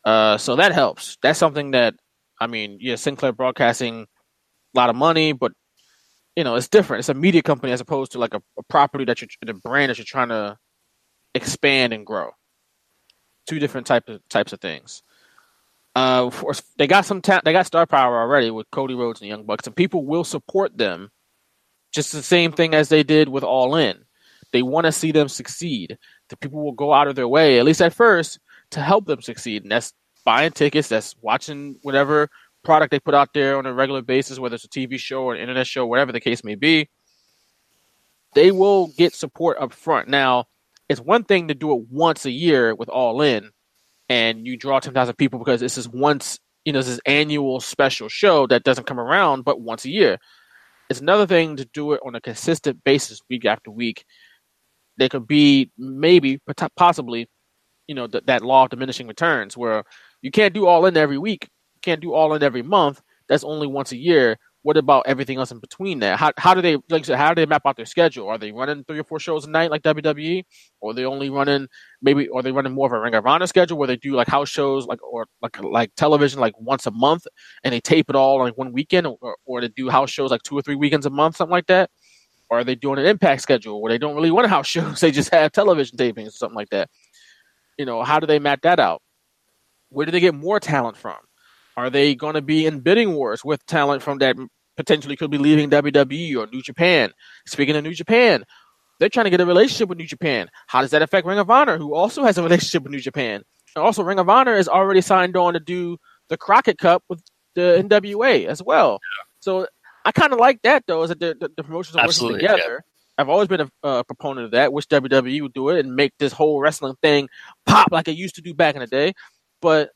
Uh, so that helps. That's something that I mean, yeah, Sinclair Broadcasting, a lot of money, but you know, it's different. It's a media company as opposed to like a, a property that you're the brand that you're trying to expand and grow. Two different type of types of things. Uh, they got some ta- they got star power already with Cody Rhodes and Young Bucks, and people will support them. Just the same thing as they did with All In. They want to see them succeed. The people will go out of their way, at least at first, to help them succeed, and that's buying tickets, that's watching whatever product they put out there on a regular basis, whether it's a TV show or an internet show, whatever the case may be. They will get support up front. Now, it's one thing to do it once a year with All In, and you draw ten thousand people because this is once you know this is annual special show that doesn't come around but once a year. It's another thing to do it on a consistent basis, week after week. There could be maybe, possibly, you know, th- that law of diminishing returns, where you can't do all in every week, you can't do all in every month. That's only once a year. What about everything else in between that? How how do they like said, how do they map out their schedule? Are they running three or four shows a night like WWE, or they only running maybe, or they running more of a Ring of Honor schedule where they do like house shows like or like like television like once a month and they tape it all like one weekend, or or they do house shows like two or three weekends a month, something like that? Or are they doing an impact schedule where they don't really want house shows, they just have television tapings or something like that? You know, how do they map that out? Where do they get more talent from? Are they going to be in bidding wars with talent from that potentially could be leaving WWE or New Japan? Speaking of New Japan, they're trying to get a relationship with New Japan. How does that affect Ring of Honor, who also has a relationship with New Japan? And also, Ring of Honor is already signed on to do the Crockett Cup with the NWA as well. So I kind of like that, though, is that the, the, the promotions are Absolutely, working together. I've always been a uh, proponent of that. Wish WWE would do it and make this whole wrestling thing pop like it used to do back in the day. But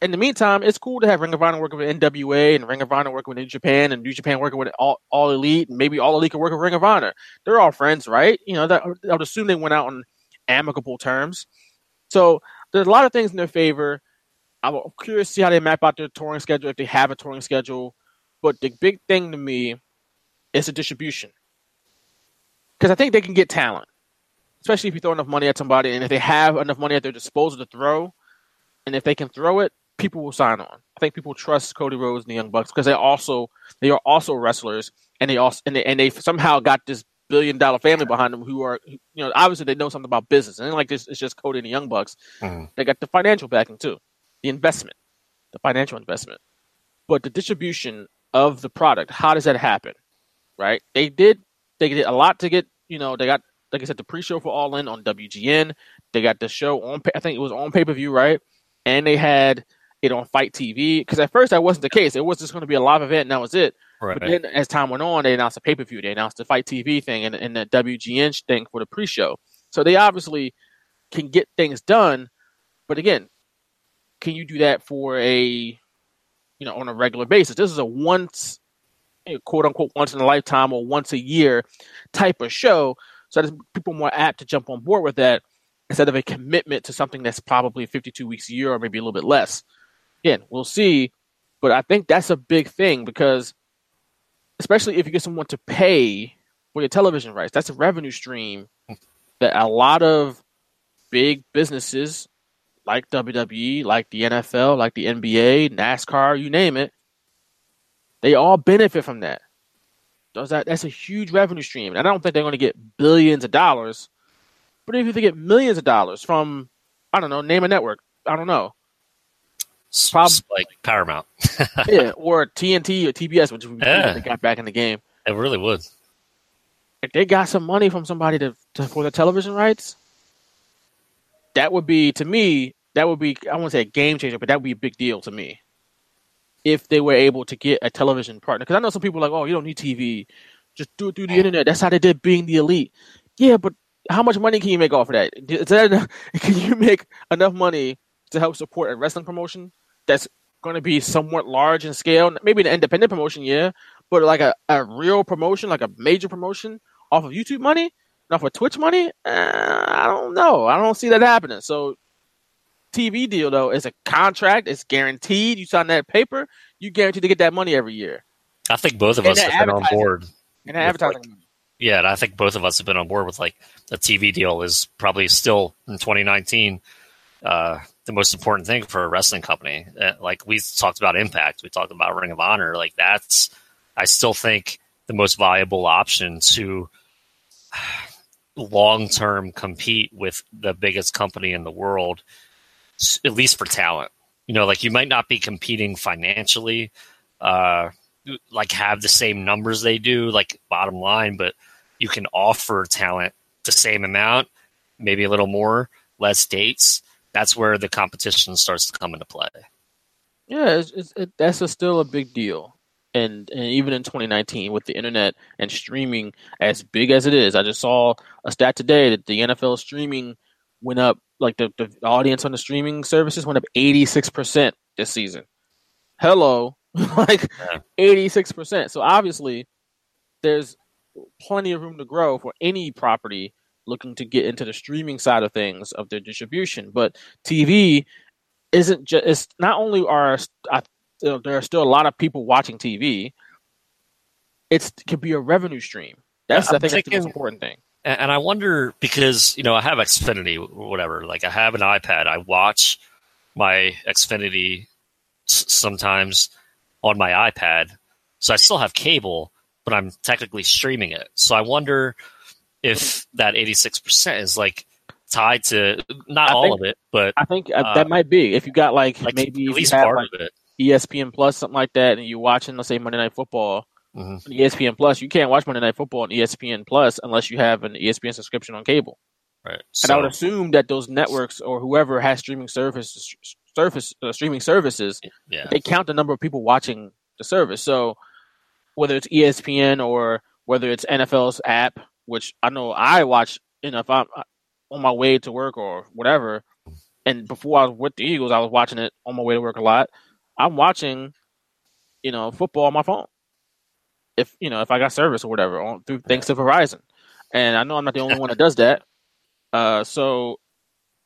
in the meantime, it's cool to have Ring of Honor working with NWA and Ring of Honor working with New Japan and New Japan working with All, All Elite and maybe All Elite can work with Ring of Honor. They're all friends, right? You know, that, I would assume they went out on amicable terms. So there's a lot of things in their favor. I'm curious to see how they map out their touring schedule if they have a touring schedule. But the big thing to me is the distribution. Because I think they can get talent, especially if you throw enough money at somebody and if they have enough money at their disposal to throw. And if they can throw it, people will sign on. I think people trust Cody Rhodes and the Young Bucks because they also they are also wrestlers and they also and they, and they somehow got this billion dollar family behind them who are you know obviously they know something about business and like this it's just Cody and the Young Bucks. Mm-hmm. They got the financial backing too, the investment, the financial investment, but the distribution of the product. How does that happen? Right? They did they did a lot to get you know they got like I said the pre-show for All In on WGN. They got the show on I think it was on pay per view right, and they had it on FITE TV because at first that wasn't the case. It was just going to be a live event and that was it. Right. But then as time went on, they announced a pay per view. They announced the FITE TV thing and, and the WGN thing for the pre show. So they obviously can get things done. But again, can you do that for a you know on a regular basis? This is a once quote unquote once in a lifetime or once a year type of show. So that people more apt to jump on board with that instead of a commitment to something that's probably 52 weeks a year or maybe a little bit less again, we'll see. But I think that's a big thing because, especially if you get someone to pay for your television rights, that's a revenue stream that a lot of big businesses like WWE, like the NFL, like the NBA, NASCAR, you name it, they all benefit from that. Does that? That's a huge revenue stream. And I don't think they're going to get billions of dollars, but if they get millions of dollars from, I don't know, name a network, I don't know, Prob- like Paramount. yeah, or TNT or TBS, which would be Yeah. got back in the game. It really would. If they got some money from somebody to, to for the television rights, that would be to me. That would be I won't say a game changer, but that would be a big deal to me. If they were able to get a television partner, because I know some people are like, oh, you don't need TV, just do it through the internet. That's how they did being the elite. Yeah, but how much money can you make off of that? Is that enough, can you make enough money to help support a wrestling promotion that's going to be somewhat large in scale? Maybe an independent promotion, yeah, but like a, a real promotion, like a major promotion off of YouTube money, off of Twitch money, uh, I don't know. I don't see that happening. So, TV deal though is a contract. It's guaranteed. You sign that paper, you guaranteed to get that money every year. I think both of And us have been on board. And advertising. Yeah, and I think both of us have been on board with like a TV deal is probably still in 2019 uh, the most important thing for a wrestling company. Uh, like we talked about Impact, we talked about Ring of Honor. Like that's, I still think the most viable option to long term compete with the biggest company in the world, at least for talent. you know, like you might not be competing financially, uh, like have the same numbers they do, like bottom line, but you can offer talent the same amount, maybe a little more, less dates. That's where the competition starts to come into play. Yeah, it's, it's, it, that's a, still a big deal. And, and even in 2019, with the internet and streaming as big as it is, I just saw a stat today that the NFL streaming went up, like the, the audience on the streaming services went up 86% this season. Hello, like eighty six percent. So obviously, there's plenty of room to grow for any property looking to get into the streaming side of things of their distribution. But TV isn't just. It's not only are I, there are still a lot of people watching TV. It's, it could be a revenue stream. That's I think thinking, that's the most important thing. And I wonder because you know I have Xfinity, or whatever. Like I have an iPad. I watch my Xfinity sometimes on my iPad. So I still have cable, but I'm technically streaming it. So I wonder if that 86% is like tied to not I all think, of it, but I think uh, that might be. If you got like, like maybe at least part like of it. ESPN Plus, something like that, and you're watching, let's say, Monday Night Football. Mm-hmm. ESPN Plus, you can't watch Monday Night Football on ESPN Plus unless you have an ESPN subscription on cable. Right. So, and I would assume that those networks or whoever has streaming services surface uh, streaming services, yeah. they count the number of people watching the service. So whether it's ESPN or whether it's NFL's app, which I know I watch, you know, if I'm on my way to work or whatever, and before I was with the Eagles, I was watching it on my way to work a lot. I'm watching, you know, football on my phone. If you know, if I got service or whatever, on, through thanks to Verizon, and I know I'm not the only one that does that. Uh, so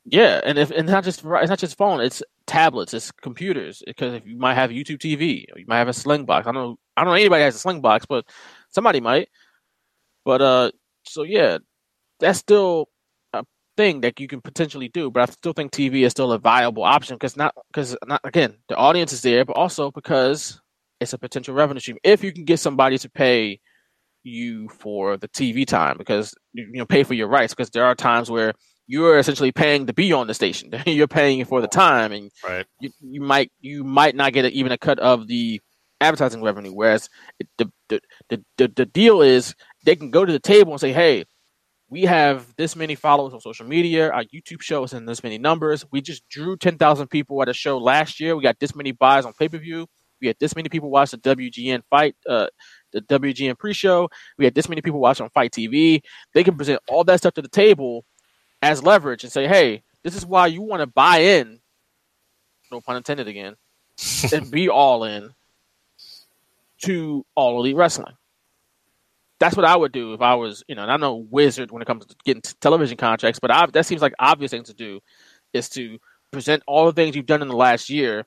yeah, and if and not just it's not just phone, it's tablets, it's computers. Because if you might have YouTube TV, or you might have a Slingbox. I don't know. I don't know anybody has a Slingbox, but somebody might. But uh, so yeah, that's still a thing that you can potentially do. But I still think TV is still a viable option because not because not again the audience is there, but also because it's a potential revenue stream if you can get somebody to pay you for the TV time because you know pay for your rights because there are times where you're essentially paying to be on the station. you're paying for the time, and right. you, you might you might not get even a cut of the advertising revenue. Whereas the, the the, the the deal is they can go to the table and say, "Hey, we have this many followers on social media. Our YouTube show is in this many numbers. We just drew ten thousand people at a show last year. We got this many buys on pay per view. We had this many people watch the WGN fight, uh, the WGN pre-show. We had this many people watch on FITE TV. They can present all that stuff to the table as leverage and say, hey, this is why you want to buy in, no pun intended again, and be all in to all elite wrestling. That's what I would do if I was, you know, and I'm no wizard when it comes to getting television contracts, but I, that seems like obvious thing to do is to present all the things you've done in the last year,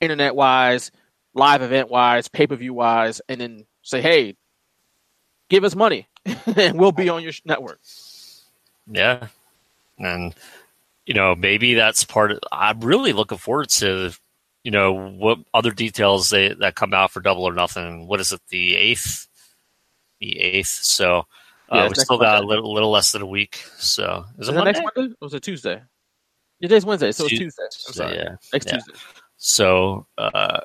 internet wise, live event wise, pay per view wise, and then say, hey, give us money and we'll be on your network. Yeah. And, you know, maybe that's part of, I'm really looking forward to, you know, what other details they, that come out for double or nothing. What is it? The eighth, the eighth. So, uh, yeah, we still got a little, little, less than a week. So is, is it next Monday? Or was it Tuesday? Today's Wednesday, so it's Tuesday. I'm sorry. Yeah. Next yeah. Tuesday. So, uh,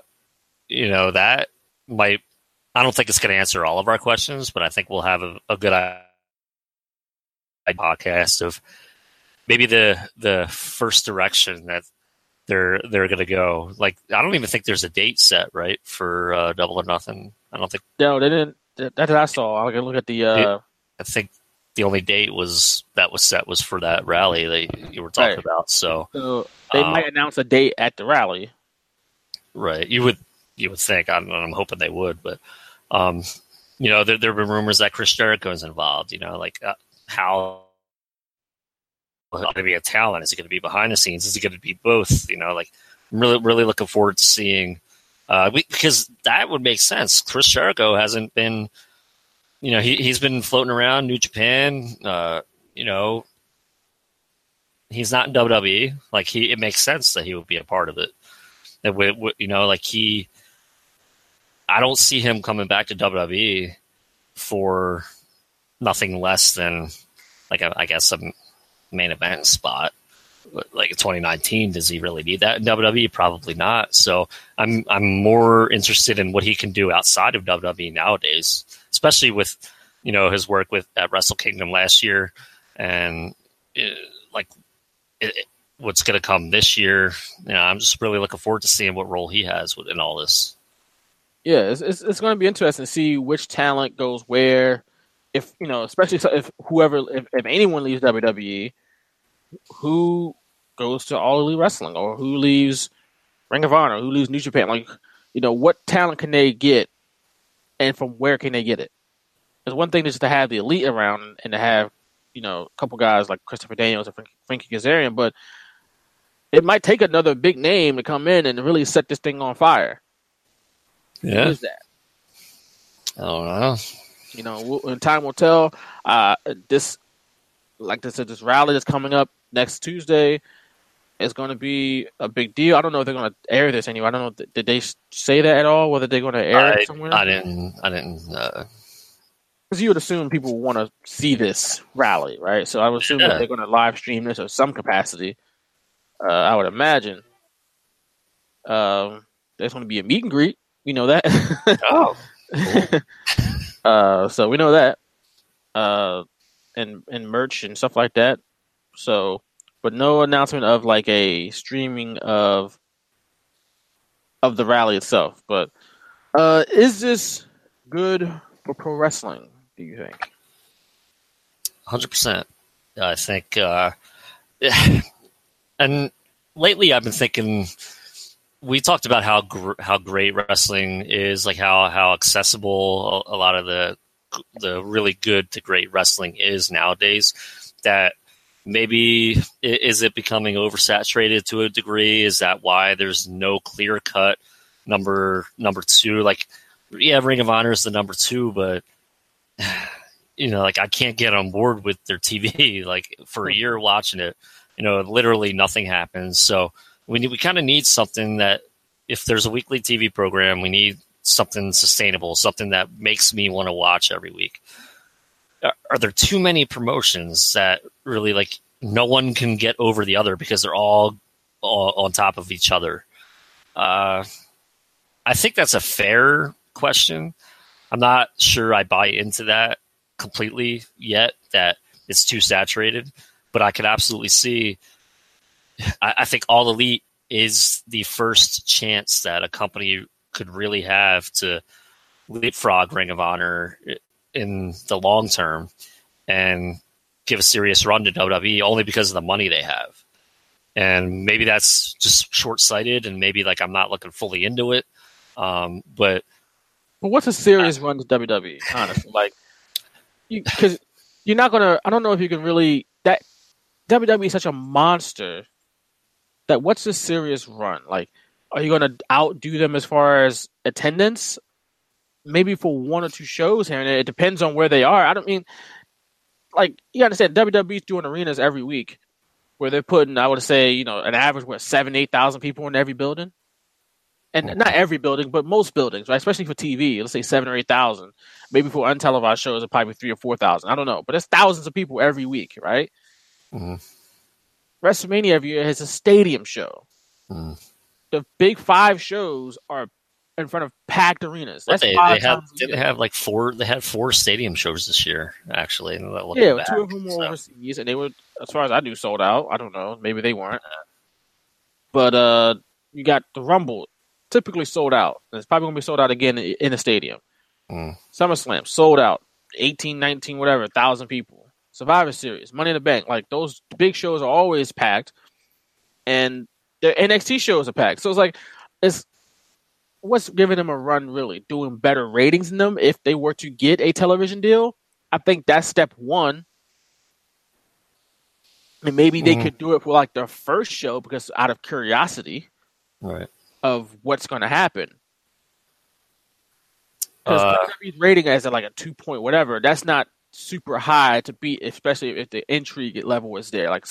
you know, that might, I don't think it's going to answer all of our questions, but I think we'll have a, a good idea podcast of maybe the the first direction that they're they're going to go. Like I don't even think there's a date set right for uh, Double or Nothing. I don't think. No, they didn't. That's what I saw. I can look at the. Uh... I think the only date was that was set was for that rally that you were talking right. about. So, so they um, might announce a date at the rally. Right. You would you would think. I'm, I'm hoping they would, but um, you know, there there have been rumors that Chris Jericho is involved. You know, like uh, how going to be a talent? Is he going to be behind the scenes? Is he going to be both? You know, like I'm really, really looking forward to seeing uh, because that would make sense. Chris Jericho hasn't been, you know, he he's been floating around New Japan. Uh, you know, he's not in WWE. Like he, it makes sense that he would be a part of it. You know, like he, I don't see him coming back to WWE for nothing less than like a, I guess a main event spot. like in 2019, does he really need that in WWE? Probably not. So I'm I'm more interested in what he can do outside of WWE nowadays, especially with you know his work with at Wrestle Kingdom last year, and uh, like it, what's going to come this year. You know, I'm just really looking forward to seeing what role he has in all this. Yeah, it's it's, it's going to be interesting to see which talent goes where. If you know, especially if whoever, if, if anyone leaves WWE, who goes to All Elite Wrestling or who leaves Ring of Honor, who leaves New Japan? Like, you know, what talent can they get, and from where can they get it? It's one thing just to have the elite around and to have, you know, a couple guys like Christopher Daniels and Frankie Kazarian, but it might take another big name to come in and really set this thing on fire. Yeah. Who is that? I don't know. You know, in time will tell. Uh, this, like I said, this rally that's coming up next Tuesday is going to be a big deal. I don't know if they're going to air this anyway. I don't know. Did they say that at all? Whether they're going to air I, it somewhere? I didn't. I didn't. Because uh... you would assume people want to see this rally, right? So I would assume Yeah. that they're going to live stream this or some capacity. Uh, I would imagine. Um, there's going to be a meet and greet. We know that. Oh. uh, so we know that. Uh, and and merch and stuff like that. So, but no announcement of like a streaming of of the rally itself. But uh, is this good for pro wrestling? Do you think? Hundred percent. I think, uh, and lately I've been thinking. We talked about how gr- how great wrestling is, like how how accessible a, a lot of the the really good to great wrestling is nowadays. That maybe is it becoming oversaturated to a degree? Is that why there's no clear cut number number two? Like, yeah, Ring of Honor is the number two, but you know, like I can't get on board with their TV. Like for a year watching it, you know, literally nothing happens. So we need, we kind of need something that if there's a weekly TV program, we need something sustainable, something that makes me want to watch every week. Are, are there too many promotions that really like no one can get over the other because they're all, all on top of each other? Uh, I think that's a fair question. I'm not sure I buy into that completely yet that it's too saturated, but I could absolutely see. I, I think All Elite is the first chance that a company could really have to leapfrog Ring of Honor in the long term and give a serious run to WWE only because of the money they have. And maybe that's just short sighted, and maybe like I'm not looking fully into it. Um, but But what's a serious run to WWE? Honestly, like you because you're not gonna. I don't know if you can really that WWE is such a monster that what's the serious run? Like, are you gonna outdo them as far as attendance? Maybe for one or two shows here and there. It depends on where they are. I don't mean like you understand WWE's doing arenas every week where they're putting I would say, you know, an average what, seven, eight thousand people in every building? And mm-hmm. not every building, but most buildings, right? Especially for TV, let's say seven or eight thousand. Maybe for untelevised shows, it's probably three or four thousand. I don't know, but it's thousands of people every week, right? Mhm. WrestleMania every year has a stadium show. Mm. The big five shows are in front of packed arenas. That's they, they a did they have like four they had four stadium shows this year actually Yeah, back, two of them were so. overseas, and they were, as far as I knew, sold out. I don't know, maybe they weren't. But uh, you got the Rumble, typically sold out. It's probably gonna be sold out again in the stadium. Mm. SummerSlam sold out, 18, 19, whatever, thousand people. Survivor Series, Money in the Bank, like those big shows are always packed, and the NXT shows are packed. So it's like, it's what's giving them a run really? Doing better ratings than them if they were to get a television deal. I think that's step one. And maybe they Mhm. could do it for like their first show because out of curiosity right of what's going to happen. Because Uh, WWE's rating as like a two point whatever, that's not super high to beat, especially if the intrigue level is there. Like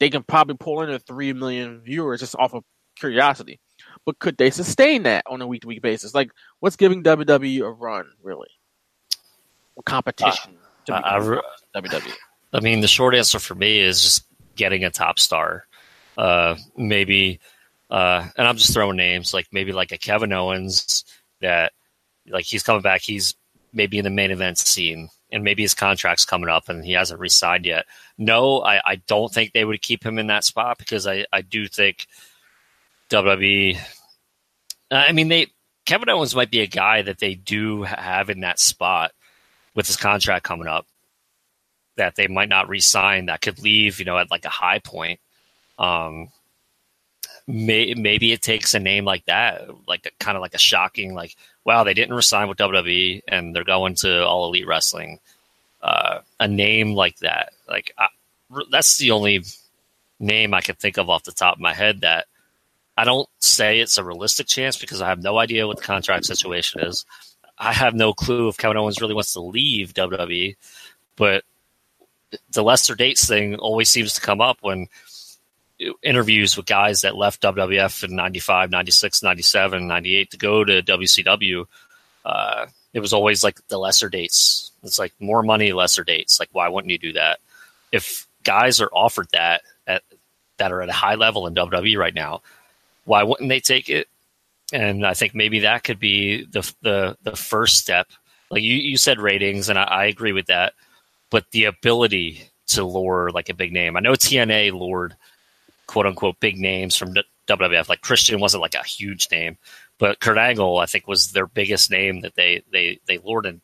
they can probably pull in a three million viewers just off of curiosity, but could they sustain that on a week to week basis? Like, what's giving WWE a run really? Competition I- I WWE. I mean the short answer for me is just getting a top star Uh, maybe, uh, and I'm just throwing names like maybe like a Kevin Owens that like he's coming back. He's maybe in the main event scene and maybe his contract's coming up and he hasn't resigned yet. No, I, I don't think they would keep him in that spot because I, I do think WWE. I mean, they Kevin Owens might be a guy that they do have in that spot with his contract coming up that they might not re-sign that could leave, you know, at like a high point. Um, may, maybe it takes a name like that, like kind of like a shocking, like, wow, they didn't resign with WWE and they're going to All Elite Wrestling. Uh, a name like that, like I, that's the only name I can think of off the top of my head that I don't say it's a realistic chance because I have no idea what the contract situation is. I have no clue if Kevin Owens really wants to leave WWE, but the lesser dates thing always seems to come up when interviews with guys that left WWF in 95, 96, 97, 98 to go to WCW. Uh, it was always like the lesser dates. It's like more money, lesser dates. Like, why wouldn't you do that? If guys are offered that at, that are at a high level in WWE right now, why wouldn't they take it? And I think maybe that could be the the the first step. Like you, you said ratings, and I, I agree with that. But the ability to lure like a big name. I know TNA lured quote unquote big names from WWF. Like Christian wasn't like a huge name, but Kurt Angle I think was their biggest name that they they they lured and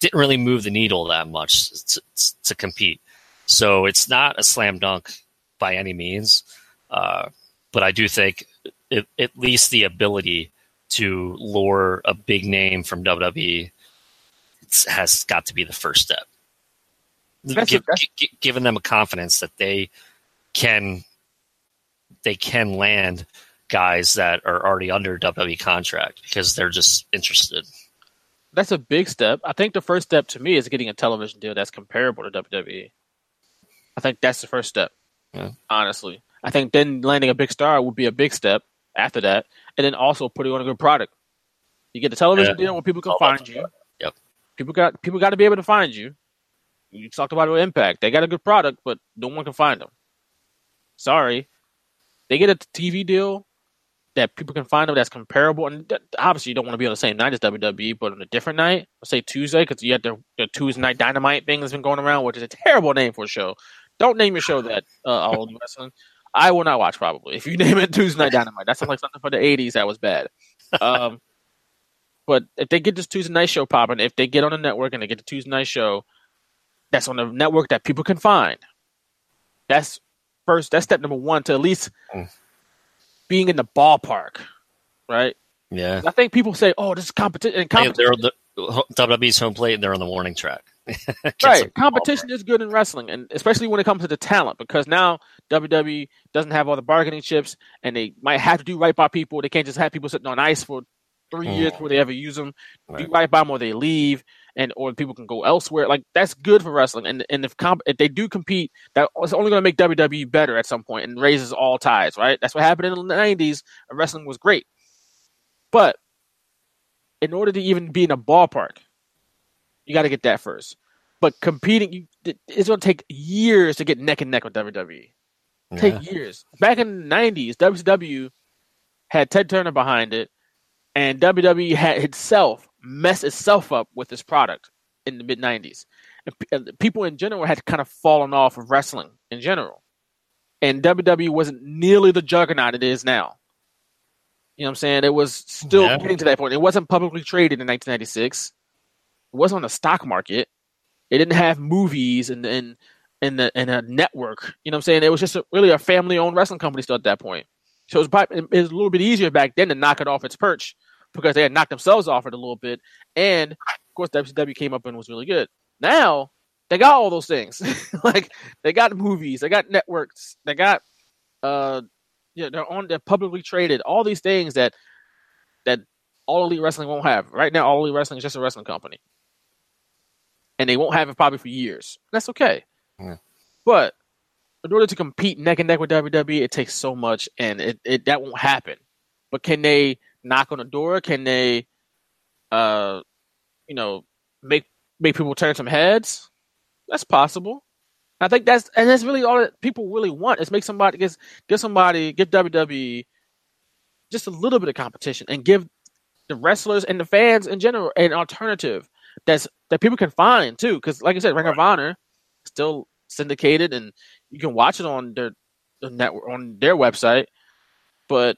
didn't really move the needle that much to, to compete. So it's not a slam dunk by any means, uh, but I do think it, at least the ability to lure a big name from WWE has got to be the first step. Give, g- giving them a confidence that they can they can land guys that are already under WWE contract because they're just interested. That's a big step. I think the first step to me is getting a television deal that's comparable to WWE. I think that's the first step. Yeah. Honestly, I think then landing a big star would be a big step after that, and then also putting on a good product. You get the television yeah. deal where people can find you. Yep. People got people got to be able to find you. You talked about Impact. They got a good product, but no one can find them. Sorry, they get a TV deal that people can find them that's comparable. And obviously, you don't want to be on the same night as WWE, but on a different night, say Tuesday, because you had the, the, Tuesday Night Dynamite thing that's been going around, which is a terrible name for a show. Don't name your show that, uh, All Wrestling. I will not watch probably. If you name it Tuesday Night Dynamite, that sounds like something for the 80s that was bad. Um, but if they get this Tuesday night show popping, if they get on the network and they get the Tuesday night show, that's on the network that people can find. That's first. That's step number one to at least mm. being in the ballpark, right? Yeah. I think people say, "Oh, this is competition." competition. They're the WWE's home plate, and they're on the warning track. right. Competition is good in wrestling, and especially when it comes to the talent, because now WWE doesn't have all the bargaining chips, and they might have to do right by people. They can't just have people sitting on ice for three mm. years before they ever use them. Right. Do right by them, or they leave and or people can go elsewhere. Like that's good for wrestling. And and if comp- if they do compete, that's only going to make WWE better at some point and raises all ties. Right? That's what happened in the '90s. Wrestling was great, but in order to even be in a ballpark, you got to get that first. But competing, you, it's going to take years to get neck and neck with WWE. Yeah. Take years. Back in the '90s, WCW had Ted Turner behind it, and WWE had itself mess itself up with this product in the mid 90s. And people in general had kind of fallen off of wrestling in general. And WWE wasn't nearly the juggernaut it is now. You know what I'm saying? It was still yeah. getting to that point. It wasn't publicly traded in 1996. It wasn't on the stock market. It didn't have movies and and and, the, and a network. You know what I'm saying? It was just a, really a family owned wrestling company still at that point. So it was, probably, it was a little bit easier back then to knock it off its perch because they had knocked themselves off it a little bit. And of course, WCW came up and was really good. Now they got all those things. like they got movies, they got networks, they got uh, yeah, they're on, they're publicly traded. All these things that that All Elite Wrestling won't have. Right now, All Elite Wrestling is just a wrestling company, and they won't have it probably for years. That's okay. Yeah. But in order to compete neck and neck with WWE, it takes so much, and it, it that won't happen. But can they knock on the door? Can they, uh, you know, make make people turn some heads? That's possible. I think that's and that's really all that people really want is make somebody give give somebody give WWE just a little bit of competition and give the wrestlers and the fans in general an alternative that's that people can find too. Because like I said, Ring of Honor still syndicated and you can watch it on their the network on their website, but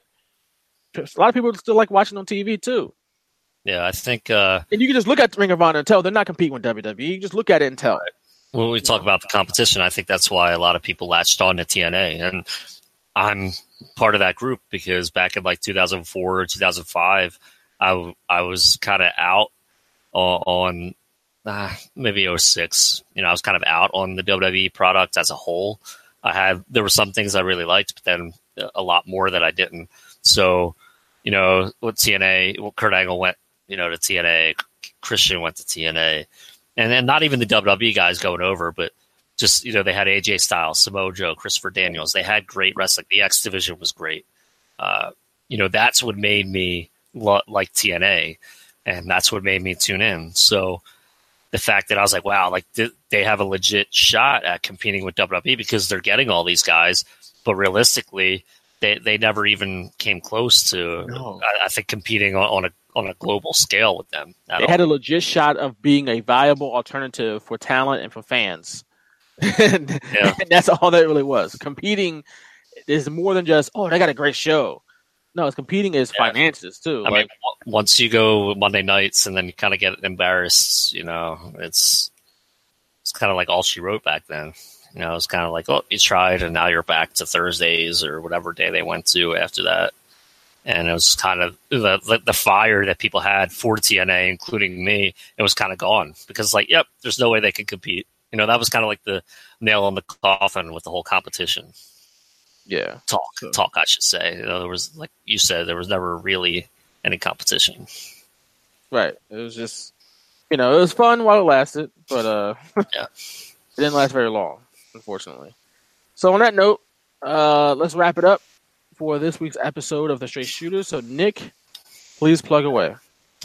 a lot of people still like watching on TV too. Yeah, I think. Uh, and you can just look at Ring of Honor and tell they're not competing with WWE. You just look at it and tell. It. When we talk about the competition, I think that's why a lot of people latched on to TNA, and I'm part of that group because back in like 2004 or 2005, I I was kind of out on, uh, maybe 06. You know, I was kind of out on the WWE product as a whole. I had there were some things I really liked, but then a lot more that I didn't. So, you know, with TNA, well, Kurt Angle went, you know, to TNA. Christian went to TNA and then not even the WWE guys going over, but just you know they had AJ Styles, Samoa Joe, Christopher Daniels. They had great wrestling. The X division was great. Uh, you know that's what made me lo- like TNA, and that's what made me tune in. So the fact that I was like, wow, like th- they have a legit shot at competing with WWE because they're getting all these guys, but realistically, they they never even came close to. No. I, I, think competing on, on a on a global scale with them. They all. had a legit shot of being a viable alternative for talent and for fans. and, yeah. and that's all that really was. Competing is more than just oh they got a great show. No, it's competing is yeah. finances too. I like, mean, once you go Monday nights and then you kind of get embarrassed, you know, it's it's kind of like all she wrote back then. You know, it's kind of like, oh, you tried, and now you're back to Thursdays or whatever day they went to after that and it was kind of the, the fire that people had for TNA, including me. It was kind of gone because, like, yep, there's no way they can compete. You know, that was kind of like the nail on the coffin with the whole competition. Yeah, talk, so. talk. I should say. You know, there was, like you said, there was never really any competition. Right. It was just, you know, it was fun while it lasted, but uh, yeah, it didn't last very long, unfortunately. So on that note, uh, let's wrap it up for this week's episode of the Straight Shooters. So, Nick, please plug away.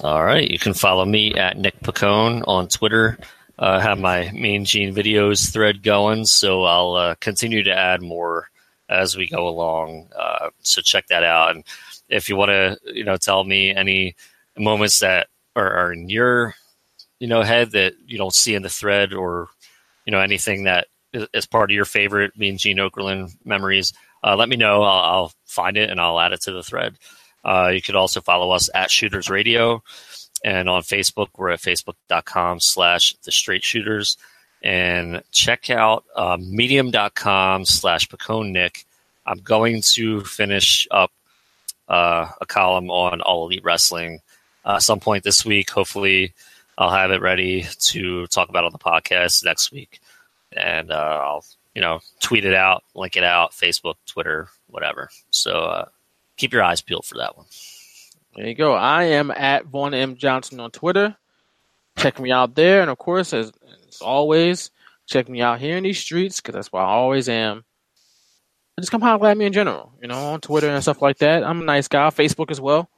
All right. You can follow me at Nick Piccone on Twitter. Uh, I have my Mean Gene videos thread going, so I'll uh, continue to add more as we go along. Uh, so check that out. And if you want to, you know, tell me any moments that are, are, in your, you know, head that you don't see in the thread, or you know, anything that is part of your favorite Mean Gene Okerlund memories, uh, let me know. I'll, I'll, find it and I'll add it to the thread. Uh, you could also follow us at Shooters Radio. And on Facebook, we're at facebook.com slash the straight shooters. And check out uh, medium.com slash Nick. I'm going to finish up uh, a column on All Elite Wrestling uh, some point this week. Hopefully, I'll have it ready to talk about on the podcast next week. And uh, I'll you know, tweet it out, link it out, Facebook, Twitter, whatever. So uh, keep your eyes peeled for that one. There you go. I am at Vaughn M. Johnson on Twitter. Check me out there. And of course, as, as always, check me out here in these streets because that's where I always am. And just come holler at me in general, you know, on Twitter and stuff like that. I'm a nice guy. Facebook as well.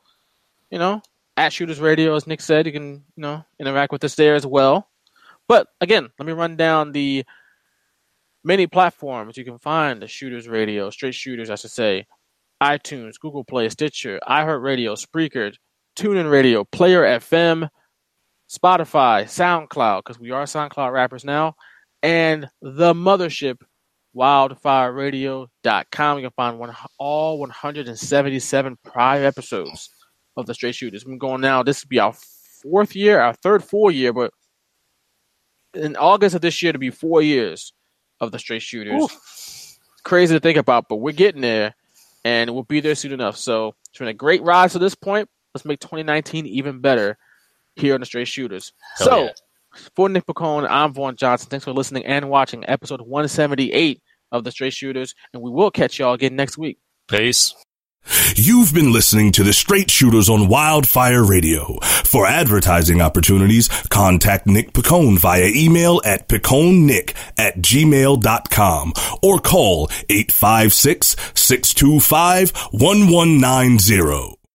You know, at Shooters Radio, as Nick said, you can, you know, interact with us there as well. But again, let me run down the many platforms you can find the Shooters Radio, Straight Shooters, I should say, iTunes, Google Play, Stitcher, iHeartRadio, Spreaker, TuneIn Radio, Player FM, Spotify, SoundCloud, because we are SoundCloud rappers now, and the mothership, wildfireradio.com. You can find one, all 177 prior episodes of the Straight Shooters. We're going now. This will be our fourth year, our third full year, but in August of this year to be four years of the straight shooters. Oof. Crazy to think about, but we're getting there, and we'll be there soon enough. So it's been a great ride to this point. Let's make 2019 even better here on the Straight Shooters. Hell so yeah. for Nick Piccone, I'm Vaughn Johnson. Thanks for listening and watching episode 178 of the Straight Shooters, and we will catch y'all again next week. Peace. You've been listening to the Straight Shooters on Wildfire Radio. For advertising opportunities, contact Nick Piccone via email at picconenick at gmail.com or call 856 625 1190.